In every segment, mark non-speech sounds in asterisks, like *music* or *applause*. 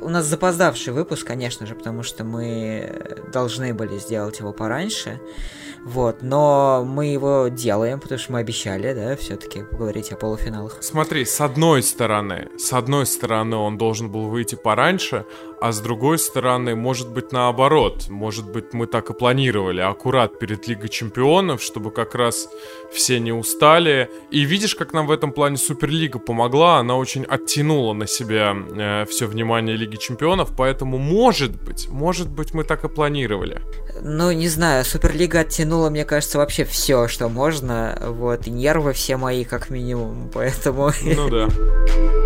У нас запоздавший выпуск, конечно же, потому что мы должны были сделать его пораньше. Вот, но мы его делаем, потому что мы обещали, да, все-таки поговорить о полуфиналах. Смотри, с одной стороны, с одной стороны он должен был выйти пораньше, а с другой стороны, может быть, наоборот. Может быть, мы так и планировали, аккурат перед Лигой Чемпионов, чтобы как раз все не устали. И видишь, как нам в этом плане Суперлига помогла, она очень оттянула на себя э, все внимание Лиги Чемпионов, поэтому, может быть, может быть, мы так и планировали. Ну, не знаю, Суперлига оттянула, мне кажется, вообще все, что можно, вот, и нервы все мои, как минимум, поэтому... Ну да. *laughs*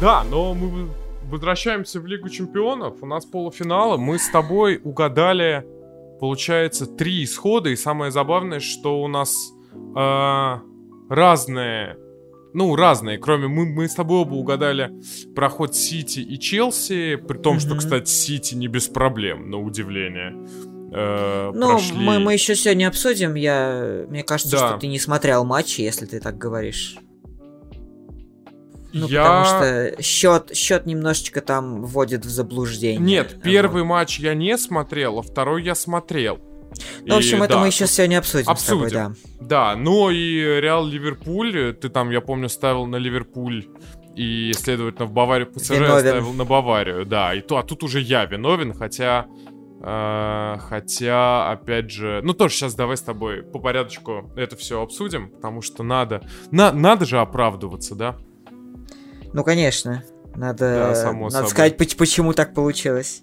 Да, но мы возвращаемся в Лигу Чемпионов. У нас полуфиналы. Мы с тобой угадали, получается, три исхода. И самое забавное, что у нас э, разные ну, разные, кроме мы, мы с тобой оба угадали проход Сити и Челси, при том, mm-hmm. что, кстати, Сити не без проблем, на удивление. Э, ну, прошли... мы, мы еще сегодня обсудим. Я, мне кажется, да. что ты не смотрел матчи, если ты так говоришь. Ну, я... потому что счет, счет немножечко там вводит в заблуждение. Нет, первый вот. матч я не смотрел, а второй я смотрел. Ну, в общем, и, это да, мы еще сегодня обсудим. Обсудим. Тобой, да. да, ну и Реал Ливерпуль, ты там, я помню, ставил на Ливерпуль и, следовательно, в Баварию ПСЖ виновен. ставил на Баварию, да, и то, а тут уже я виновен, хотя, э, хотя, опять же, ну тоже сейчас давай с тобой по порядочку это все обсудим, потому что надо, на, надо же оправдываться, да? Ну, конечно, надо, да, надо собой. сказать, почему так получилось.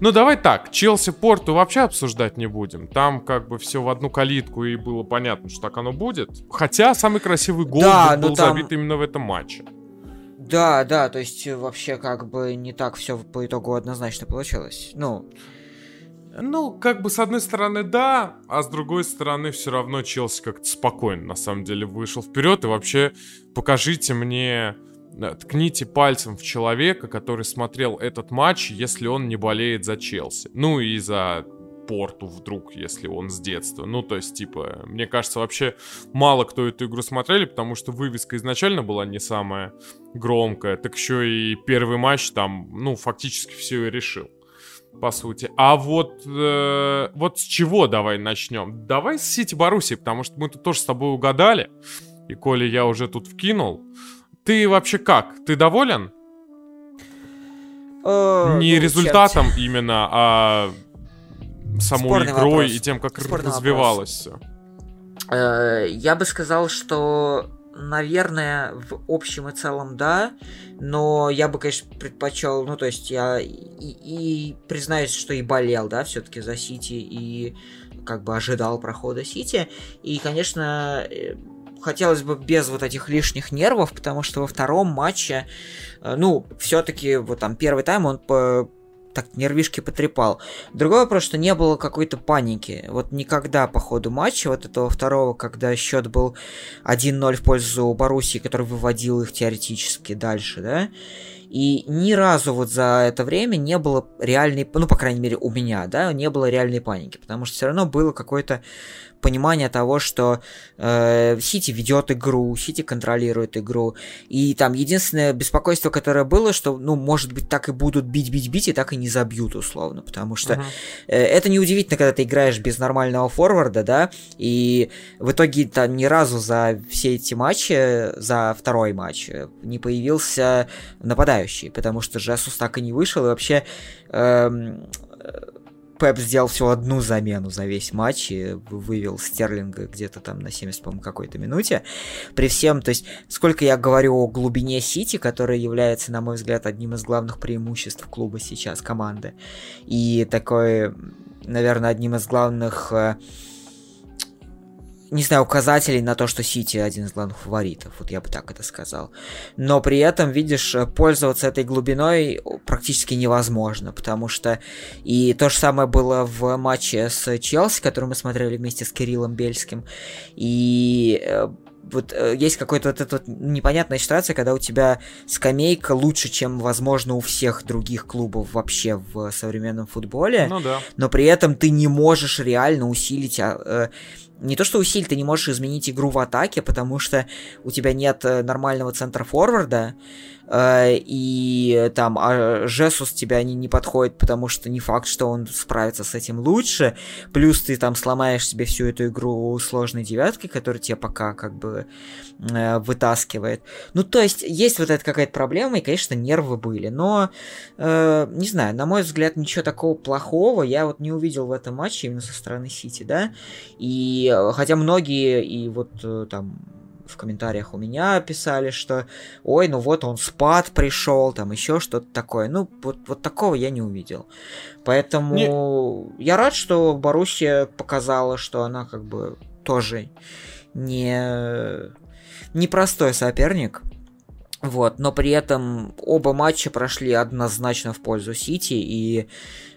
Ну, давай так, Челси Порту вообще обсуждать не будем. Там как бы все в одну калитку, и было понятно, что так оно будет. Хотя самый красивый гол да, был там... забит именно в этом матче. Да, да, то есть э, вообще как бы не так все по итогу однозначно получилось. Ну, ну, как бы с одной стороны да, а с другой стороны все равно Челси как-то спокойно на самом деле вышел вперед. И вообще покажите мне ткните пальцем в человека, который смотрел этот матч, если он не болеет за Челси. Ну и за Порту вдруг, если он с детства. Ну, то есть, типа, мне кажется, вообще мало кто эту игру смотрели, потому что вывеска изначально была не самая громкая. Так еще и первый матч там, ну, фактически все и решил. По сути. А вот, э, вот с чего давай начнем? Давай с Сити Баруси, потому что мы тут тоже с тобой угадали. И коли я уже тут вкинул, ты вообще как? Ты доволен? Э, Не ну, результатом именно, а самой игрой и тем, как развивалось все. Э, я бы сказал, что, наверное, в общем и целом да, но я бы, конечно, предпочел, ну, то есть я и, и признаюсь, что и болел, да, все-таки за Сити, и как бы ожидал прохода Сити, и, конечно, э, хотелось бы без вот этих лишних нервов, потому что во втором матче, э, ну, все-таки вот там первый тайм он по так нервишки потрепал. Другой вопрос, что не было какой-то паники. Вот никогда по ходу матча, вот этого второго, когда счет был 1-0 в пользу Боруссии, который выводил их теоретически дальше, да, и ни разу вот за это время не было реальной, ну, по крайней мере, у меня, да, не было реальной паники, потому что все равно было какое-то понимание того, что э, Сити ведет игру, Сити контролирует игру. И там единственное беспокойство, которое было, что, ну, может быть, так и будут бить-бить-бить, и так и не забьют, условно. Потому что uh-huh. э, это неудивительно, когда ты играешь без нормального форварда, да, и в итоге там ни разу за все эти матчи, за второй матч, э, не появился нападающий, потому что Жесус так и не вышел, и вообще эм, Пеп сделал всего одну замену за весь матч и вывел Стерлинга где-то там на 70, по-моему, какой-то минуте. При всем, то есть, сколько я говорю о глубине Сити, которая является, на мой взгляд, одним из главных преимуществ клуба сейчас, команды. И такой, наверное, одним из главных э, не знаю, указателей на то, что Сити один из главных фаворитов, вот я бы так это сказал. Но при этом, видишь, пользоваться этой глубиной практически невозможно, потому что и то же самое было в матче с Челси, который мы смотрели вместе с Кириллом Бельским, и э, вот э, есть какая-то вот эта вот непонятная ситуация, когда у тебя скамейка лучше, чем, возможно, у всех других клубов вообще в современном футболе. Ну да. Но при этом ты не можешь реально усилить... А, э, не то, что усилить, ты не можешь изменить игру в атаке, потому что у тебя нет э, нормального центра форварда, и там а Жесус тебя не, не подходит, потому что не факт, что он справится с этим лучше, плюс ты там сломаешь себе всю эту игру сложной девяткой, которая тебе пока как бы э, вытаскивает. Ну, то есть, есть вот эта какая-то проблема, и, конечно, нервы были, но, э, не знаю, на мой взгляд, ничего такого плохого я вот не увидел в этом матче именно со стороны Сити, да, и э, хотя многие, и вот э, там в комментариях у меня писали, что ой, ну вот он спад пришел, там еще что-то такое. Ну, вот, вот такого я не увидел. Поэтому не... я рад, что Боруссия показала, что она как бы тоже не непростой соперник. Вот, но при этом оба матча прошли однозначно в пользу Сити, и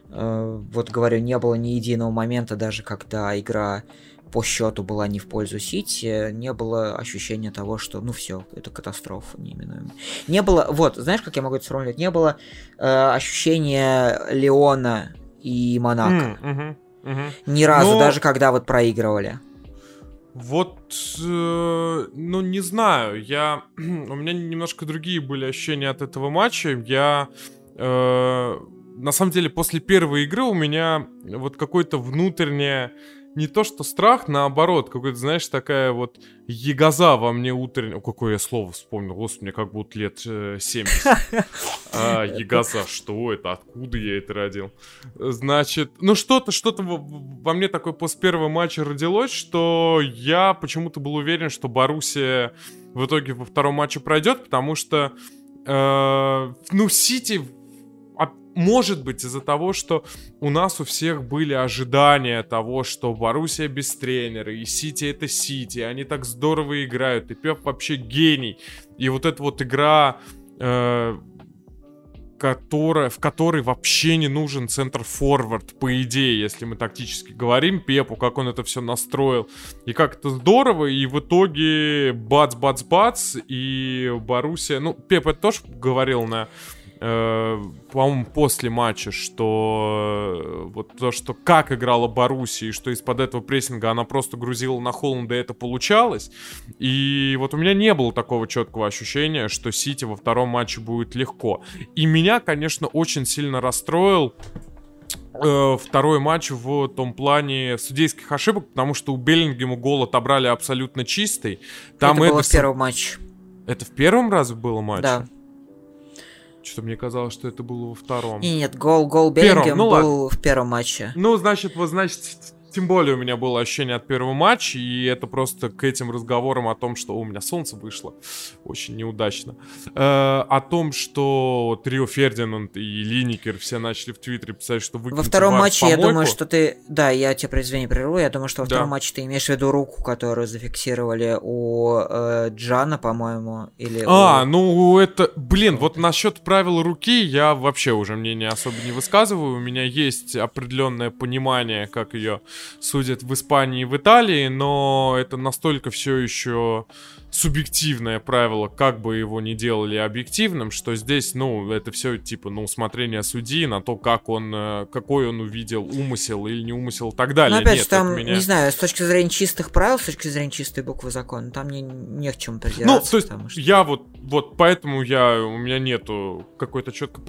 э, вот говорю, не было ни единого момента, даже когда игра по счету была не в пользу Сити, не было ощущения того, что ну все, это катастрофа неименуемая. Не было, вот, знаешь, как я могу это сформулировать, не было э, ощущения Леона и Монако. Mm, uh-huh, uh-huh. Ни разу, Но... даже когда вот проигрывали. Вот, э, ну не знаю, я, *clears throat* у меня немножко другие были ощущения от этого матча. Я э, на самом деле после первой игры у меня вот какое-то внутреннее не то что страх, наоборот, какой-то, знаешь, такая вот ягоза во мне утренняя... Какое я слово вспомнил, господи, мне как будто лет э, 70. *laughs* А, ягоза, что это? Откуда я это родил? Значит, ну что-то, что-то во мне такое после первого матча родилось, что я почему-то был уверен, что Боруссия в итоге во втором матче пройдет, потому что э, ну, Сити может быть из-за того, что у нас у всех были ожидания того, что Боруссия без тренера, и Сити это Сити, они так здорово играют, и Пеп вообще гений. И вот эта вот игра, э, которая, в которой вообще не нужен центр-форвард, по идее, если мы тактически говорим, Пепу, как он это все настроил, и как это здорово, и в итоге бац-бац-бац, и Боруссия, ну, Пеп это тоже говорил на э, по-моему, после матча, что э, вот то, что как играла Боруссия, и что из-под этого прессинга она просто грузила на Холланда, и это получалось. И вот у меня не было такого четкого ощущения, что Сити во втором матче будет легко. И меня, конечно, очень сильно расстроил э, второй матч в том плане судейских ошибок, потому что у Беллингема гол отобрали абсолютно чистый. Там это Эдерсон... было в первом матче. Это в первом раз было матч? Да. Что-то мне казалось, что это было во втором. Нет, гол, гол Беллингем ну, был ладно. в первом матче. Ну, значит, вот, значит, тем более у меня было ощущение от первого матча, и это просто к этим разговорам о том, что у меня солнце вышло очень неудачно. Э, о том, что Трио Фердинанд и Линикер все начали в Твиттере писать, что вы Во втором матче я думаю, что ты... Да, я тебе произведение прерву. Я думаю, что во да. втором матче ты имеешь в виду руку, которую зафиксировали у э, Джана, по-моему, или... А, у... ну это... Блин, вот насчет правил руки я вообще уже мнение особо не высказываю. У меня есть определенное понимание, как ее судят в Испании и в Италии, но это настолько все еще субъективное правило, как бы его ни делали объективным, что здесь, ну, это все типа, ну, усмотрение судьи на то, как он, э, какой он увидел умысел или не умысел и так далее. Но опять Нет, же, там, меня... не знаю, с точки зрения чистых правил, с точки зрения чистой буквы закона, там не, не к чему придираться. Ну, то есть, что... я вот, вот поэтому я, у меня нету какой-то четко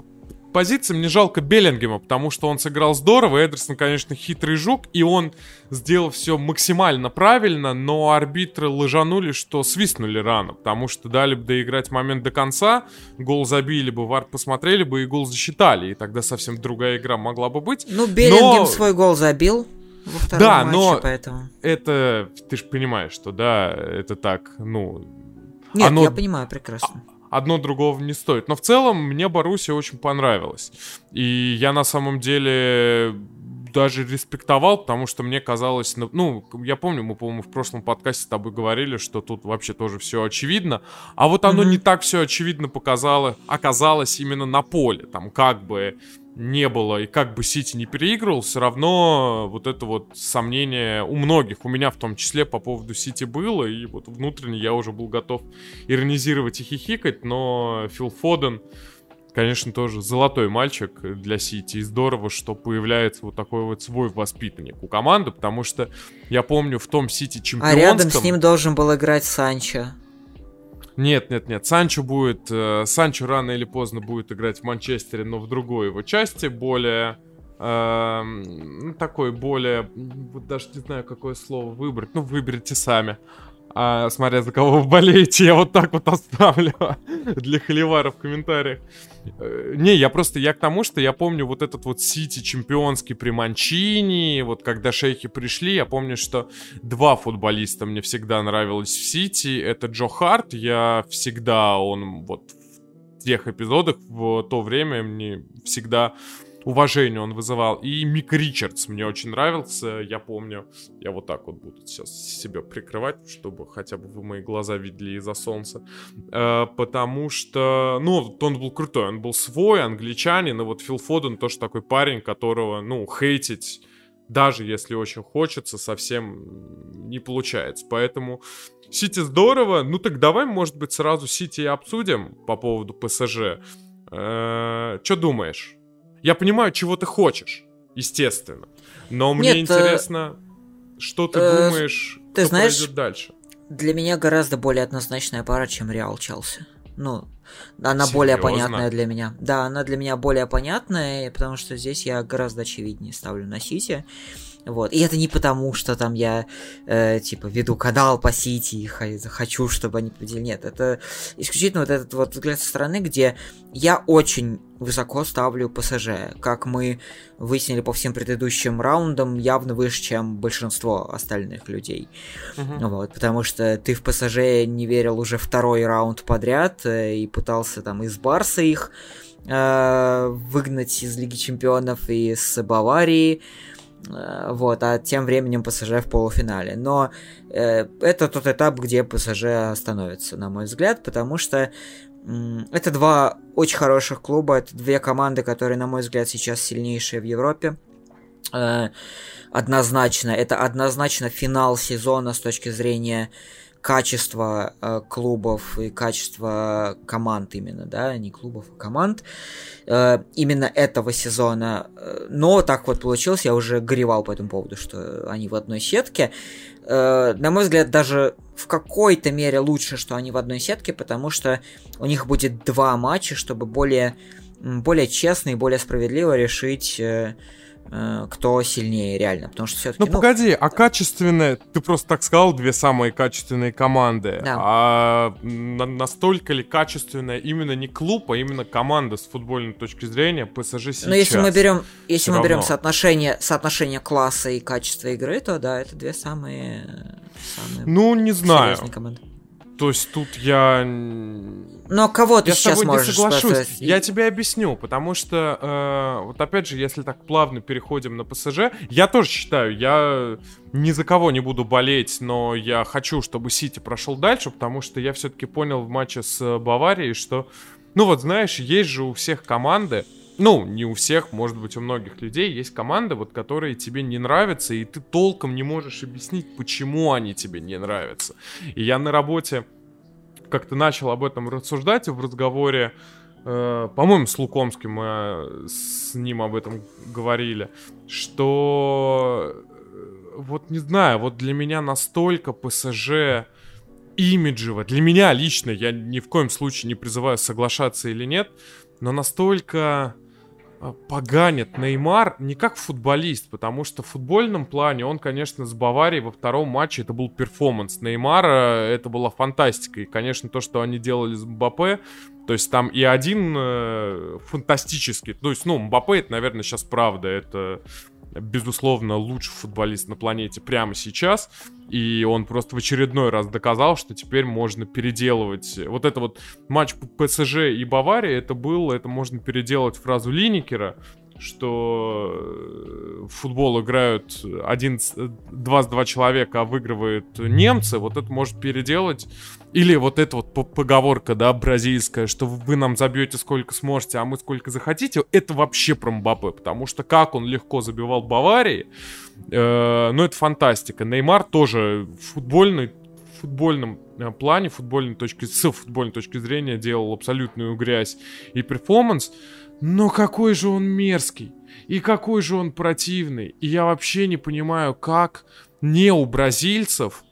позиции мне жалко Беллингема, потому что он сыграл здорово. Эдерсон, конечно, хитрый жук, и он сделал все максимально правильно, но арбитры лыжанули, что свистнули рано, потому что дали бы доиграть момент до конца, гол забили бы, вар посмотрели бы и гол засчитали, и тогда совсем другая игра могла бы быть. Ну, Беллингем но... свой гол забил. Во втором да, матче, но поэтому. это, ты же понимаешь, что да, это так, ну... Нет, оно... я понимаю прекрасно одно другого не стоит. Но в целом мне Боруссия очень понравилась. И я на самом деле даже респектовал, потому что мне казалось, ну, ну, я помню, мы, по-моему, в прошлом подкасте с тобой говорили, что тут вообще тоже все очевидно, а вот оно mm-hmm. не так все очевидно показало, оказалось именно на поле, там как бы не было, и как бы Сити не переигрывал, все равно вот это вот сомнение у многих, у меня в том числе по поводу Сити было, и вот внутренне я уже был готов иронизировать и хихикать, но Фил Фоден, конечно, тоже золотой мальчик для Сити, и здорово, что появляется вот такой вот свой воспитанник у команды, потому что я помню в том Сити чемпионском... А рядом с ним должен был играть Санчо. Нет, нет, нет. Санчо будет... Э, Санчо рано или поздно будет играть в Манчестере, но в другой его части, более... Э, такой более... Вот даже не знаю, какое слово выбрать. Ну, выберите сами а, смотря за кого вы болеете, я вот так вот оставлю *laughs* для холивара в комментариях. Э, не, я просто, я к тому, что я помню вот этот вот Сити чемпионский при Манчини, вот когда шейхи пришли, я помню, что два футболиста мне всегда нравилось в Сити, это Джо Харт, я всегда, он вот в тех эпизодах в то время мне всегда уважение он вызывал. И Мик Ричардс мне очень нравился, я помню. Я вот так вот буду сейчас себя прикрывать, чтобы хотя бы вы мои глаза видели из-за солнца. Э, потому что, ну, он был крутой, он был свой, англичанин, и вот Фил Фоден тоже такой парень, которого, ну, хейтить даже если очень хочется, совсем не получается. Поэтому Сити здорово. Ну так давай, может быть, сразу Сити обсудим по поводу ПСЖ. Э, Что думаешь? Я понимаю, чего ты хочешь, естественно. Но мне Нет, э, интересно, э, что ты э, думаешь, ты что знаешь, произойдет дальше. Для меня гораздо более однозначная пара, чем Реал Челси. Ну, она Серьезно? более понятная для меня. Да, она для меня более понятная, потому что здесь я гораздо очевиднее ставлю на Сити. Вот. И это не потому, что там я, э, типа, веду канал по Сити и хочу, чтобы они победили. Нет, это исключительно вот этот вот взгляд со стороны, где я очень высоко ставлю ПСЖ. Как мы выяснили по всем предыдущим раундам, явно выше, чем большинство остальных людей. Uh-huh. Вот, потому что ты в ПСЖ не верил уже второй раунд подряд э, и пытался там из Барса их э, выгнать из Лиги Чемпионов и с Баварии. Э, вот, а тем временем ПСЖ в полуфинале. Но э, это тот этап, где ПСЖ становится, на мой взгляд, потому что э, это два очень хороших клуба, это две команды, которые, на мой взгляд, сейчас сильнейшие в Европе. Э, однозначно, это однозначно финал сезона с точки зрения качество э, клубов и качество команд именно, да, не клубов, а команд э, именно этого сезона. Но так вот получилось, я уже горевал по этому поводу, что они в одной сетке. Э, на мой взгляд, даже в какой-то мере лучше, что они в одной сетке, потому что у них будет два матча, чтобы более, более честно и более справедливо решить... Э, Э, кто сильнее реально, потому что все-таки... Ну, ну погоди, а качественные, ты просто так сказал, две самые качественные команды, да. а на, настолько ли качественная именно не клуб, а именно команда с футбольной точки зрения ПСЖ сейчас? Ну, если мы берем, если мы берем соотношение, соотношение класса и качества игры, то да, это две самые, самые ну, не знаю. команды. То есть тут я... Но кого ты я сейчас с тобой можешь не соглашусь. Спрашивать? Я тебе объясню, потому что, э, вот опять же, если так плавно переходим на ПСЖ, я тоже считаю, я ни за кого не буду болеть, но я хочу, чтобы Сити прошел дальше, потому что я все-таки понял в матче с Баварией, что, ну вот знаешь, есть же у всех команды, ну, не у всех, может быть, у многих людей есть команды, вот, которые тебе не нравятся, и ты толком не можешь объяснить, почему они тебе не нравятся. И я на работе как-то начал об этом рассуждать в разговоре, э, по-моему, с Лукомским мы э, с ним об этом говорили, что э, вот не знаю, вот для меня настолько ПСЖ имиджево, для меня лично, я ни в коем случае не призываю соглашаться или нет, но настолько поганит Неймар не как футболист, потому что в футбольном плане он, конечно, с Баварией во втором матче это был перформанс Неймара, это была фантастика. И, конечно, то, что они делали с Мбаппе, то есть там и один э, фантастический, то есть, ну, Мбаппе это, наверное, сейчас правда, это безусловно, лучший футболист на планете прямо сейчас. И он просто в очередной раз доказал, что теперь можно переделывать. Вот это вот матч ПСЖ и Бавария, это был, это можно переделать фразу Линикера, что э, в футбол играют один, 22 человека, а выигрывают немцы, вот это может переделать. Или вот эта вот поговорка, да, бразильская, что вы нам забьете сколько сможете, а мы сколько захотите, это вообще про Мбаппе, потому что как он легко забивал Баварии, э, ну это фантастика. Неймар тоже футбольный футбольном э, плане, футбольной точки, с футбольной точки зрения делал абсолютную грязь и перформанс. Но какой же он мерзкий. И какой же он противный. И я вообще не понимаю, как не у бразильцев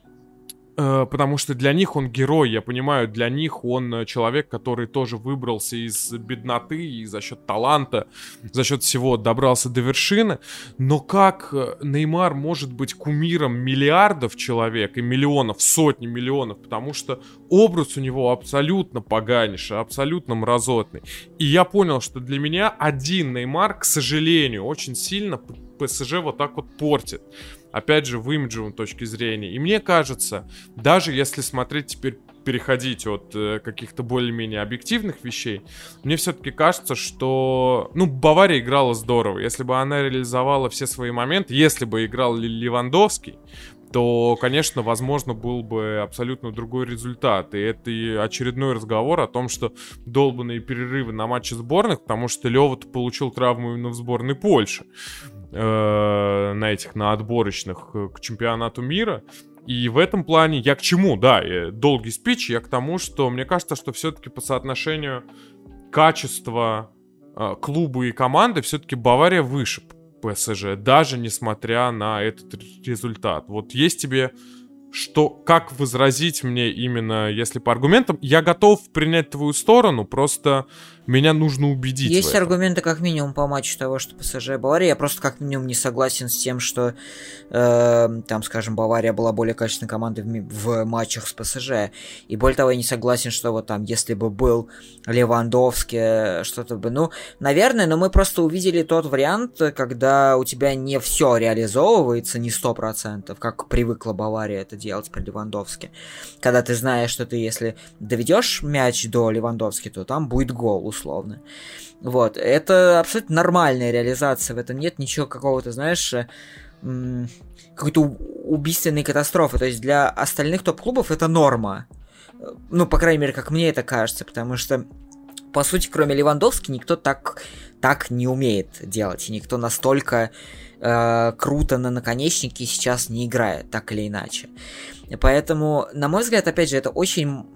потому что для них он герой, я понимаю, для них он э, человек, который тоже выбрался из бедноты и за счет таланта, за счет всего добрался до вершины, но как э, Неймар может быть кумиром миллиардов человек и миллионов, сотни миллионов, потому что образ у него абсолютно поганейший, абсолютно мразотный. И я понял, что для меня один Неймар, к сожалению, очень сильно ПСЖ вот так вот портит опять же, в имиджевом точке зрения. И мне кажется, даже если смотреть теперь переходить от э, каких-то более-менее объективных вещей, мне все-таки кажется, что, ну, Бавария играла здорово. Если бы она реализовала все свои моменты, если бы играл Левандовский, то, конечно, возможно, был бы абсолютно другой результат. И это и очередной разговор о том, что долбанные перерывы на матче сборных, потому что Лева получил травму именно в сборной Польши э, на этих, на отборочных э, к чемпионату мира. И в этом плане я к чему? Да, долгий спич, я к тому, что мне кажется, что все-таки по соотношению качества э, клуба и команды все-таки Бавария выше ПСЖ, даже несмотря на этот результат. Вот есть тебе что, как возразить мне именно, если по аргументам, я готов принять твою сторону, просто меня нужно убедить. Есть аргументы как минимум по матчу того, что ПСЖ и Бавария. Я просто как минимум не согласен с тем, что э, там, скажем, Бавария была более качественной командой в, в матчах с ПСЖ. И более того, я не согласен, что вот там, если бы был Левандовский, что-то бы... Ну, наверное, но мы просто увидели тот вариант, когда у тебя не все реализовывается, не сто процентов, как привыкла Бавария это делать при Левандовске. Когда ты знаешь, что ты, если доведешь мяч до Левандовски, то там будет гол, условно. Вот, это абсолютно нормальная реализация, в этом нет ничего какого-то, знаешь, какой-то убийственной катастрофы. То есть для остальных топ-клубов это норма. Ну, по крайней мере, как мне это кажется, потому что, по сути, кроме Левандовски, никто так, так не умеет делать, и никто настолько э, круто на наконечнике сейчас не играет, так или иначе. Поэтому, на мой взгляд, опять же, это очень,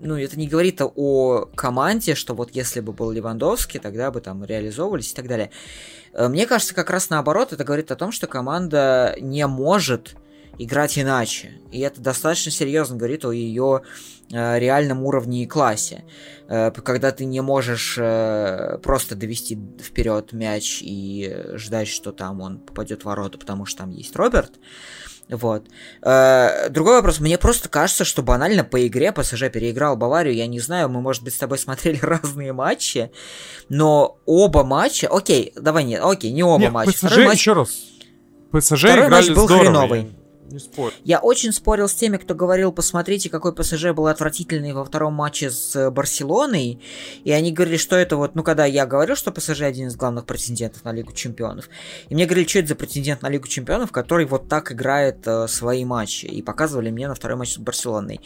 ну, это не говорит о команде, что вот если бы был Левандовский, тогда бы там реализовывались и так далее. Э, мне кажется, как раз наоборот, это говорит о том, что команда не может играть иначе. И это достаточно серьезно говорит о ее э, реальном уровне и классе. Э, когда ты не можешь э, просто довести вперед мяч и ждать, что там он попадет в ворота, потому что там есть Роберт. Вот. Э, другой вопрос. Мне просто кажется, что банально по игре ПСЖ переиграл Баварию. Я не знаю, мы, может быть, с тобой *laughs* смотрели разные матчи, но оба матча... Окей, давай нет, окей, не оба нет, матча. ПСЖ, матч... еще раз. ПСЖ Второй играли матч был здорово. хреновый не спорю. Я очень спорил с теми, кто говорил, посмотрите, какой ПСЖ был отвратительный во втором матче с э, Барселоной. И они говорили, что это вот, ну, когда я говорил, что ПСЖ один из главных претендентов на Лигу Чемпионов. И мне говорили, что это за претендент на Лигу Чемпионов, который вот так играет э, свои матчи. И показывали мне на второй матч с Барселоной.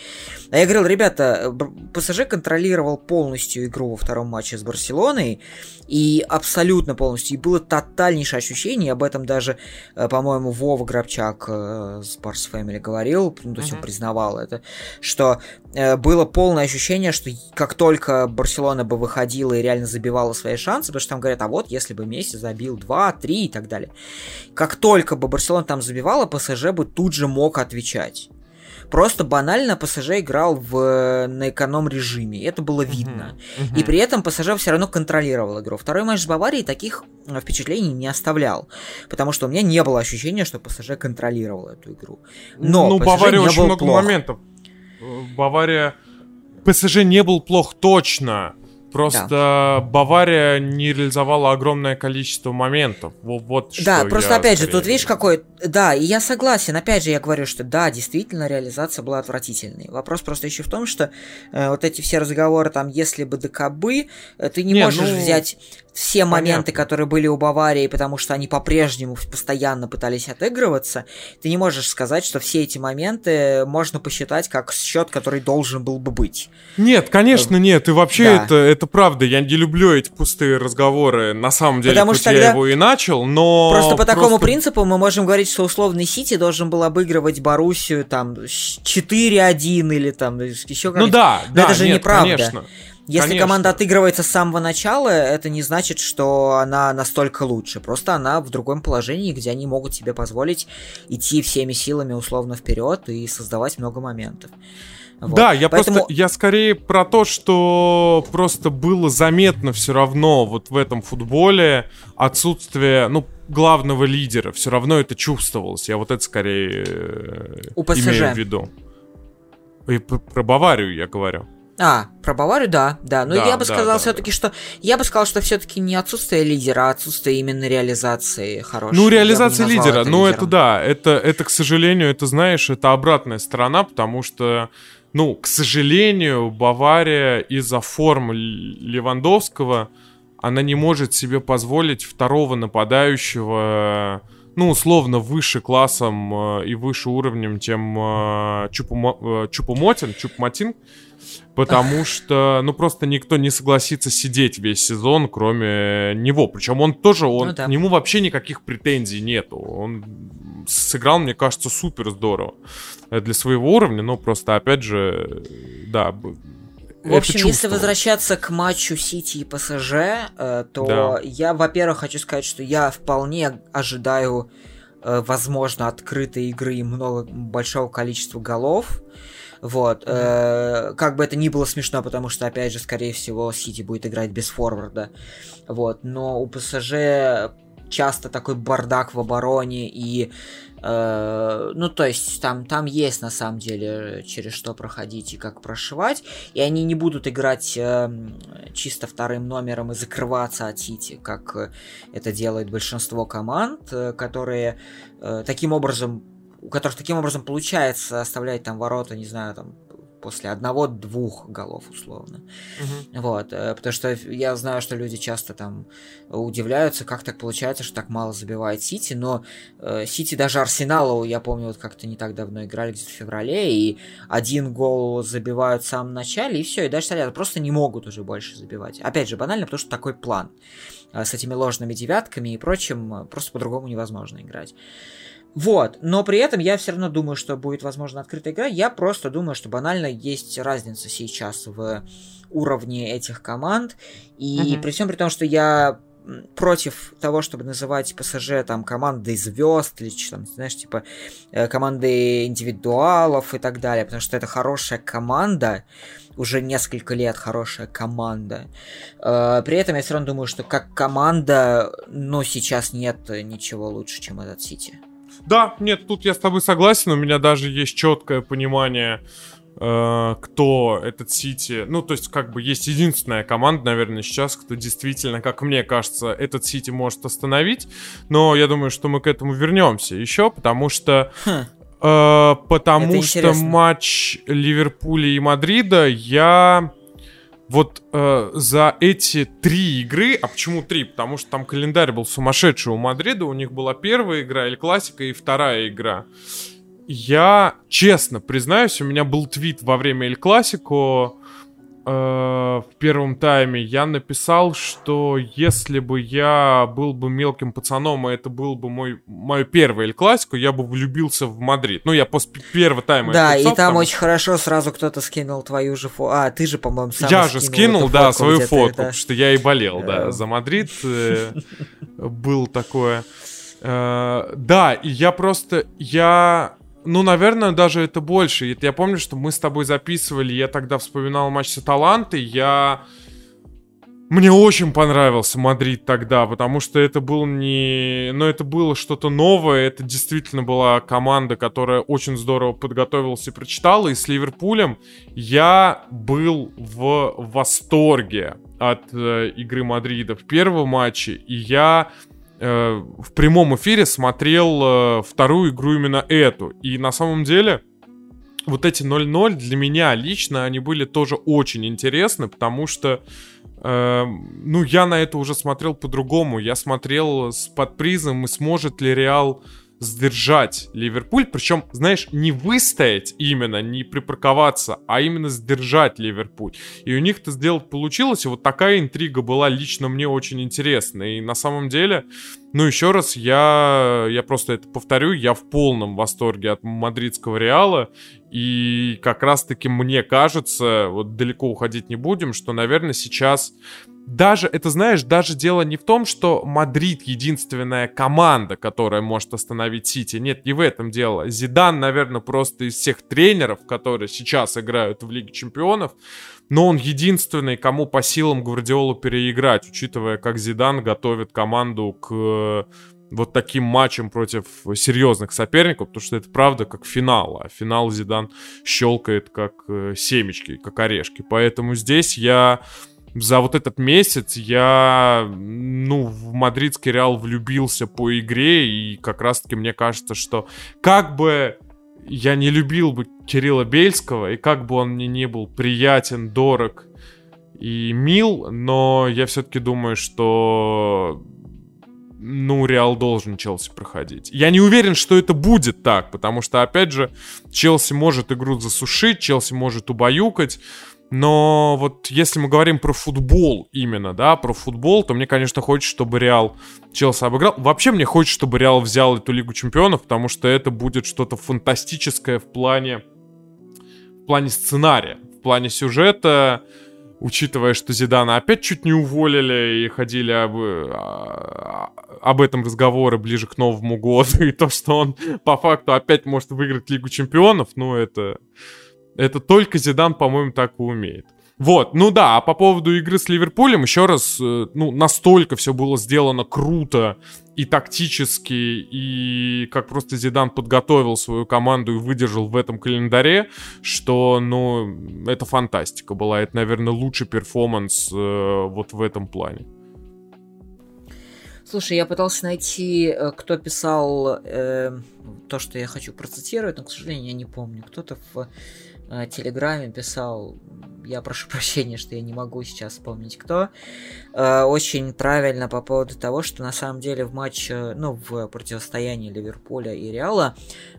А я говорил, ребята, ПСЖ контролировал полностью игру во втором матче с Барселоной. И абсолютно полностью. И было тотальнейшее ощущение, об этом даже, э, по-моему, Вова Грабчак э, Spars Family говорил, ну, то есть uh-huh. он признавал это, что э, было полное ощущение, что как только Барселона бы выходила и реально забивала свои шансы, потому что там говорят, а вот если бы Месси забил 2, 3 и так далее. Как только бы Барселона там забивала, ПСЖ бы тут же мог отвечать. Просто банально ПСЖ играл в, на эконом-режиме. Это было видно. Uh-huh. Uh-huh. И при этом ПСЖ все равно контролировал игру. Второй матч с Баварией таких э, впечатлений не оставлял. Потому что у меня не было ощущения, что ПСЖ контролировал эту игру. Но ну, Бавария очень был много плох. моментов. Бавария... ПСЖ не был плох точно. Просто да. Бавария не реализовала огромное количество моментов. Вот, вот да, что просто опять же, тут видишь какой... Да, и я согласен. Опять же, я говорю, что да, действительно, реализация была отвратительной. Вопрос просто еще в том, что э, вот эти все разговоры там, если бы да кабы, э, ты не, не можешь ну... взять все моменты, которые были у Баварии, потому что они по-прежнему постоянно пытались отыгрываться, ты не можешь сказать, что все эти моменты можно посчитать как счет, который должен был бы быть. Нет, конечно, нет. И вообще да. это, это правда. Я не люблю эти пустые разговоры. На самом деле, потому что я его и начал, но... Просто по такому просто... принципу мы можем говорить, что условный Сити должен был обыгрывать Боруссию там 4-1 или там еще как-то. Ну да, но да, это же нет, неправда. Конечно. Если Конечно. команда отыгрывается с самого начала, это не значит, что она настолько лучше. Просто она в другом положении, где они могут себе позволить идти всеми силами условно вперед и создавать много моментов. Вот. Да, я Поэтому... просто, я скорее про то, что просто было заметно все равно вот в этом футболе отсутствие, ну, главного лидера. Все равно это чувствовалось. Я вот это скорее э, У имею в виду. И про Баварию я говорю. А, про Баварию, да, да. Но да, я бы да, сказал да, все-таки, да. что я бы сказал, что все-таки не отсутствие лидера, а отсутствие именно реализации хорошей. Ну, реализация лидера, это ну это да, это, это, к сожалению, это, знаешь, это обратная сторона, потому что, ну, к сожалению, Бавария из-за форм Левандовского, она не может себе позволить второго нападающего ну, условно, выше классом э, и выше уровнем, чем э, Чупумо, э, Чупумотин, Чупматин, потому *laughs* что, ну, просто никто не согласится сидеть весь сезон, кроме него. Причем он тоже, он, ну, да. к нему вообще никаких претензий нету. Он сыграл, мне кажется, супер здорово для своего уровня, но просто, опять же, да, в общем, если возвращаться к матчу Сити и ПСЖ, э, то да. я, во-первых, хочу сказать, что я вполне ожидаю, э, возможно, открытой игры и много большого количества голов. Вот. Э, как бы это ни было смешно, потому что, опять же, скорее всего, Сити будет играть без форварда. Вот. Но у ПСЖ часто такой бардак в обороне и ну то есть там там есть на самом деле через что проходить и как прошивать. И они не будут играть э, чисто вторым номером и закрываться от Сити как это делает большинство команд э, которые э, таким образом у которых таким образом получается оставлять там ворота, не знаю, там после одного-двух голов условно. Uh-huh. Вот, э, потому что я знаю, что люди часто там удивляются, как так получается, что так мало забивает Сити, но э, Сити даже Арсеналу, я помню, вот как-то не так давно играли где-то в феврале, и один гол забивают в самом начале, и все, и дальше стоят, просто не могут уже больше забивать. Опять же, банально, потому что такой план э, с этими ложными девятками и прочим, просто по-другому невозможно играть. Вот, но при этом я все равно думаю, что будет, возможно, открытая игра. Я просто думаю, что банально есть разница сейчас в уровне этих команд. И uh-huh. при всем при том, что я против того, чтобы называть ПСЖ там командой звезд или там, знаешь, типа э, командой индивидуалов и так далее, потому что это хорошая команда, уже несколько лет хорошая команда. Э, при этом я все равно думаю, что как команда, ну, сейчас нет ничего лучше, чем этот Сити. Да, нет, тут я с тобой согласен. У меня даже есть четкое понимание, э, кто этот Сити. Ну, то есть, как бы есть единственная команда, наверное, сейчас, кто действительно, как мне кажется, этот Сити может остановить. Но я думаю, что мы к этому вернемся еще, потому что. Хм. Э, потому что матч Ливерпуля и Мадрида я вот э, за эти три игры, а почему три? Потому что там календарь был сумасшедший у Мадрида, у них была первая игра, Эль Классика, и вторая игра. Я, честно признаюсь, у меня был твит во время Эль Классико, в первом тайме я написал, что если бы я был бы мелким пацаном, и это был бы мой мою первую Эль Классику, я бы влюбился в Мадрид. Ну, я после первого тайма Да, написал, и там очень хорошо сразу кто-то скинул твою же фото. А, ты же, по-моему, сам Я же скинул, да, свою фотку, потому что я и болел, да, за Мадрид. Э, *laughs* был такое. Э, да, и я просто... Я ну, наверное, даже это больше. Я помню, что мы с тобой записывали, я тогда вспоминал матч с Аталантой, я... Мне очень понравился Мадрид тогда, потому что это был не... Ну, это было что-то новое, это действительно была команда, которая очень здорово подготовилась и прочитала, и с Ливерпулем я был в восторге от э, игры Мадрида в первом матче, и я Э, в прямом эфире смотрел э, вторую игру именно эту. И на самом деле вот эти 0-0 для меня лично, они были тоже очень интересны, потому что э, ну, я на это уже смотрел по-другому. Я смотрел с под призом, и сможет ли Реал сдержать Ливерпуль, причем, знаешь, не выстоять именно, не припарковаться, а именно сдержать Ливерпуль. И у них это сделать получилось, и вот такая интрига была лично мне очень интересна. И на самом деле, ну еще раз, я, я просто это повторю, я в полном восторге от мадридского Реала, и как раз-таки мне кажется, вот далеко уходить не будем, что, наверное, сейчас даже, это знаешь, даже дело не в том, что Мадрид единственная команда, которая может остановить Сити. Нет, не в этом дело. Зидан, наверное, просто из всех тренеров, которые сейчас играют в Лиге Чемпионов, но он единственный, кому по силам Гвардиолу переиграть, учитывая, как Зидан готовит команду к э, вот таким матчам против серьезных соперников, потому что это правда как финал, а финал Зидан щелкает как э, семечки, как орешки. Поэтому здесь я за вот этот месяц я, ну, в мадридский Реал влюбился по игре, и как раз-таки мне кажется, что как бы я не любил бы Кирилла Бельского, и как бы он мне не был приятен, дорог и мил, но я все-таки думаю, что ну, Реал должен Челси проходить. Я не уверен, что это будет так, потому что, опять же, Челси может игру засушить, Челси может убаюкать, но вот если мы говорим про футбол именно, да, про футбол, то мне, конечно, хочется, чтобы Реал Челси обыграл. Вообще мне хочется, чтобы Реал взял эту Лигу Чемпионов, потому что это будет что-то фантастическое в плане, в плане сценария, в плане сюжета, учитывая, что Зидана опять чуть не уволили и ходили об, а, об этом разговоры ближе к Новому году, *laughs* и то, что он по факту опять может выиграть Лигу Чемпионов, ну это это только Зидан, по-моему, так и умеет. Вот, ну да, а по поводу игры с Ливерпулем, еще раз, э, ну, настолько все было сделано круто и тактически, и как просто Зидан подготовил свою команду и выдержал в этом календаре, что, ну, это фантастика была. Это, наверное, лучший перформанс э, вот в этом плане. Слушай, я пытался найти, э, кто писал э, то, что я хочу процитировать, но, к сожалению, я не помню. Кто-то в э, Телеграме писал, я прошу *laughs* прощения, что я не могу сейчас вспомнить кто, э, очень правильно по поводу того, что на самом деле в матче, ну, в противостоянии Ливерпуля и Реала,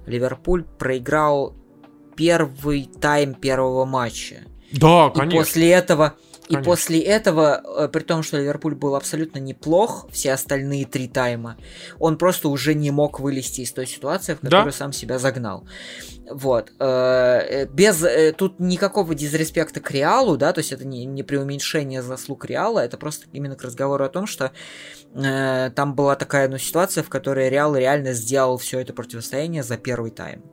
Ливерпуль проиграл первый тайм первого матча. Да, конечно. И после этого и после этого, э, при том, что Ливерпуль был абсолютно неплох, все остальные три тайма, он просто уже не мог вылезти из той ситуации, в которую да? сам себя загнал. Вот. Э, э, без... Тут никакого дизреспекта к Реалу, да, то есть это не, не преуменьшение заслуг Реала, это просто именно к разговору о том, что э, там была такая ну, ситуация, в которой Реал реально сделал все это противостояние за первый тайм.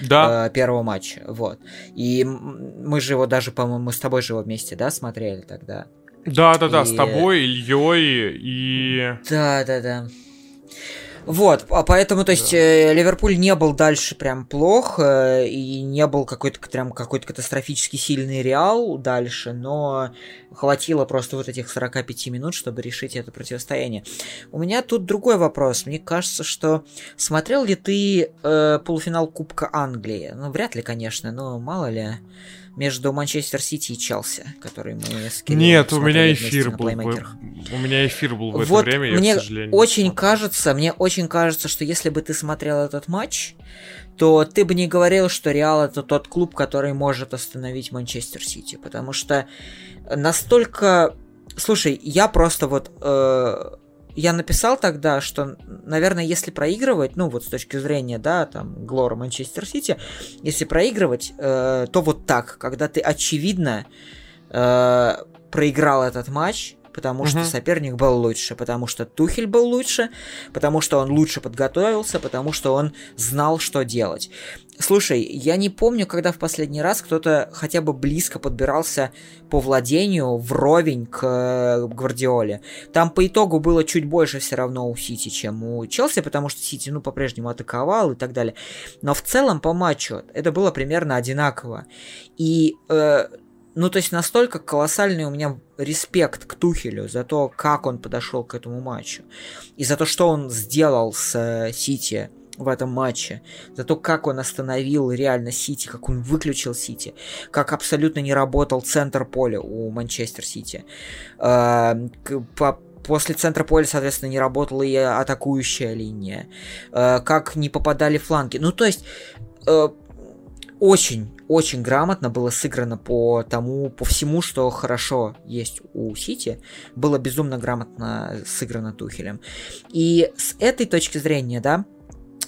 Да. Э, первого матча. Вот. И мы же его даже, по-моему, с тобой же его вместе, да, смотрели тогда. Да, да, да, и... с тобой, Ильей и. Да, да, да. Вот, а поэтому, то есть, да. э, Ливерпуль не был дальше прям плох, э, и не был какой-то прям какой-то катастрофически сильный Реал дальше, но хватило просто вот этих 45 минут, чтобы решить это противостояние. У меня тут другой вопрос. Мне кажется, что смотрел ли ты э, полуфинал Кубка Англии? Ну, вряд ли, конечно, но мало ли между Манчестер Сити и Челси, который мы с Кириллом Нет, у меня эфир был. У меня эфир был в это вот время, мне я, к сожалению, очень кажется, мне очень кажется, что если бы ты смотрел этот матч, то ты бы не говорил, что Реал это тот клуб, который может остановить Манчестер Сити, потому что настолько... Слушай, я просто вот э, я написал тогда, что, наверное, если проигрывать, ну вот с точки зрения, да, там, Глора Манчестер Сити, если проигрывать, э, то вот так, когда ты очевидно э, проиграл этот матч, потому что соперник был лучше, потому что Тухель был лучше, потому что он лучше подготовился, потому что он знал, что делать. Слушай, я не помню, когда в последний раз кто-то хотя бы близко подбирался по владению вровень к э, Гвардиоле. Там по итогу было чуть больше все равно у Сити, чем у Челси, потому что Сити, ну, по-прежнему атаковал и так далее. Но в целом по матчу это было примерно одинаково. И э, ну, то есть настолько колоссальный у меня респект к Тухелю за то, как он подошел к этому матчу. И за то, что он сделал с э, Сити в этом матче, за то, как он остановил реально Сити, как он выключил Сити, как абсолютно не работал центр поля у Манчестер Сити. Э, после центра поля, соответственно, не работала и атакующая линия. Э, как не попадали фланги. Ну, то есть, э, очень, очень грамотно было сыграно по тому, по всему, что хорошо есть у Сити. Было безумно грамотно сыграно Тухелем. И с этой точки зрения, да,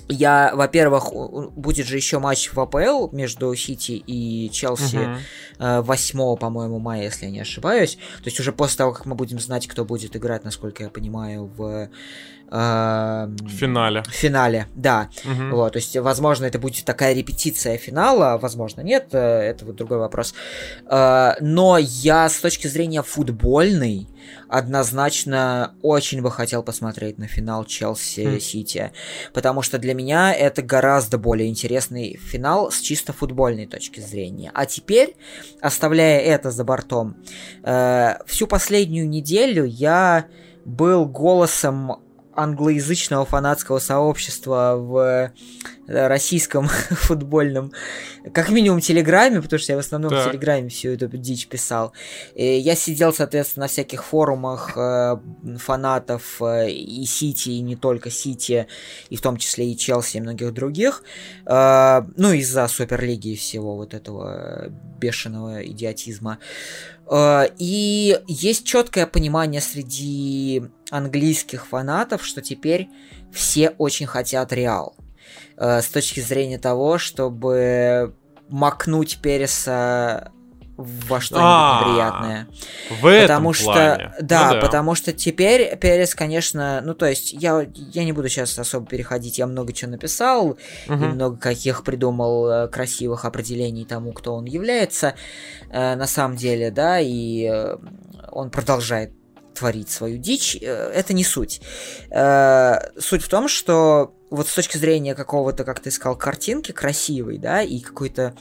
я, во-первых, будет же еще матч в АПЛ между Сити и Челси uh-huh. 8, по-моему, мая, если я не ошибаюсь. То есть уже после того, как мы будем знать, кто будет играть, насколько я понимаю, в в финале. В финале, да. Угу. Вот, то есть, возможно, это будет такая репетиция финала, возможно, нет, э, это вот другой вопрос. Э, но я с точки зрения футбольной однозначно очень бы хотел посмотреть на финал Челси-Сити, хм. потому что для меня это гораздо более интересный финал с чисто футбольной точки зрения. А теперь, оставляя это за бортом, э, всю последнюю неделю я был голосом англоязычного фанатского сообщества в э, российском *laughs* футбольном, как минимум, Телеграме, потому что я в основном так. в Телеграме всю эту дичь писал. И я сидел, соответственно, на всяких форумах э, фанатов э, и Сити, и не только Сити, и в том числе и Челси, и многих других. Э, ну, из-за Суперлиги и всего вот этого бешеного идиотизма. Э, и есть четкое понимание среди английских фанатов, что теперь все очень хотят Реал. Э, с точки зрения того, чтобы макнуть Переса во что-нибудь а, приятное. В этом потому что, плане. Да, ну, да, потому что теперь Перес, конечно, ну то есть я, я не буду сейчас особо переходить, я много чего написал, угу. и много каких придумал э, красивых определений тому, кто он является э, на самом деле, да, и э, он продолжает творить свою дичь, э, это не суть. Э, суть в том, что вот с точки зрения какого-то, как ты сказал, картинки красивой, да, и какой-то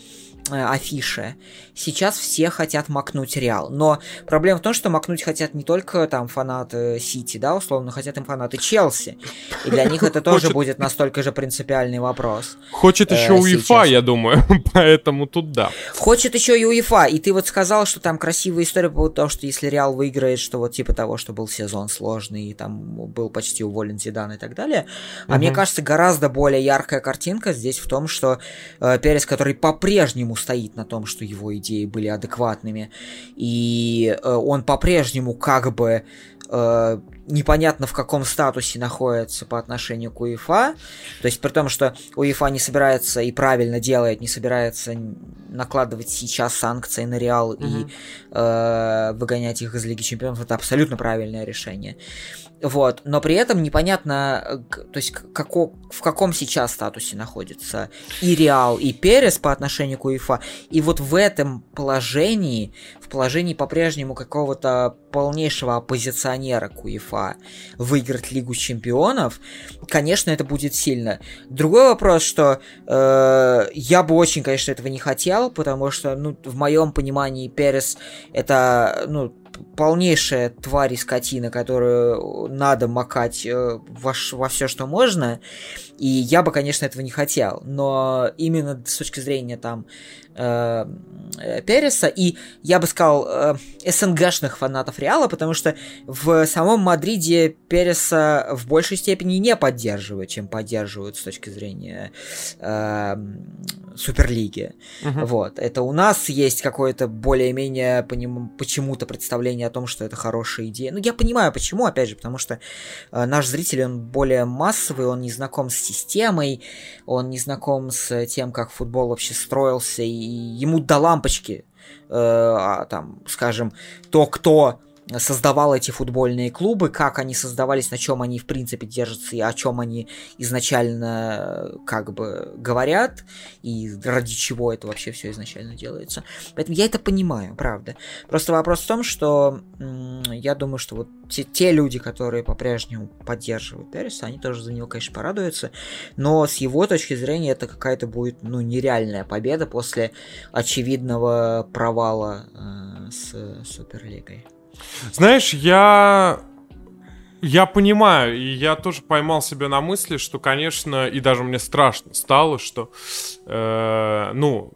Э, афиши. Сейчас все хотят макнуть Реал. Но проблема в том, что макнуть хотят не только там фанаты Сити, да, условно, хотят им фанаты Челси. И для них это *laughs* тоже будет настолько же принципиальный вопрос. Хочет еще э, УЕФА, я думаю, *laughs* поэтому тут да. Хочет еще и УЕФА. И ты вот сказал, что там красивая история по поводу того, что если Реал выиграет, что вот типа того, что был сезон сложный, и там был почти уволен Зидан и так далее. А угу. мне кажется, гораздо более яркая картинка здесь в том, что э, Перес, который по-прежнему стоит на том, что его идеи были адекватными, и э, он по-прежнему как бы э, непонятно в каком статусе находится по отношению к УЕФА. То есть при том, что УЕФА не собирается и правильно делает, не собирается накладывать сейчас санкции на Реал mm-hmm. и э, выгонять их из Лиги Чемпионов, это абсолютно правильное решение. Вот, но при этом непонятно, то есть како, в каком сейчас статусе находится и Реал, и Перес по отношению к УЕФА. И вот в этом положении, в положении по-прежнему какого-то полнейшего оппозиционера к УЕФА выиграть Лигу Чемпионов, конечно, это будет сильно. Другой вопрос, что э, я бы очень, конечно, этого не хотел, потому что, ну, в моем понимании Перес это, ну, полнейшая тварь и скотина, которую надо макать э, во, во все, что можно. И я бы, конечно, этого не хотел. Но именно с точки зрения там э, Переса и, я бы сказал, э, СНГшных фанатов Реала, потому что в самом Мадриде Переса в большей степени не поддерживают, чем поддерживают с точки зрения э, Суперлиги. Uh-huh. Вот. Это у нас есть какое-то более-менее почему-то представление о том, что это хорошая идея. Ну, я понимаю, почему, опять же, потому что э, наш зритель, он более массовый, он не знаком с системой, он не знаком с тем, как футбол вообще строился, и ему до лампочки, э, а, там, скажем, то, кто создавал эти футбольные клубы, как они создавались, на чем они в принципе держатся и о чем они изначально как бы говорят и ради чего это вообще все изначально делается. Поэтому я это понимаю, правда. Просто вопрос в том, что я думаю, что вот те, те люди, которые по-прежнему поддерживают Переса, они тоже за него, конечно, порадуются, но с его точки зрения это какая-то будет, ну, нереальная победа после очевидного провала э, с Суперлигой. Знаешь, я Я понимаю, и я тоже поймал себя на мысли, что, конечно, и даже мне страшно стало, что, э, ну,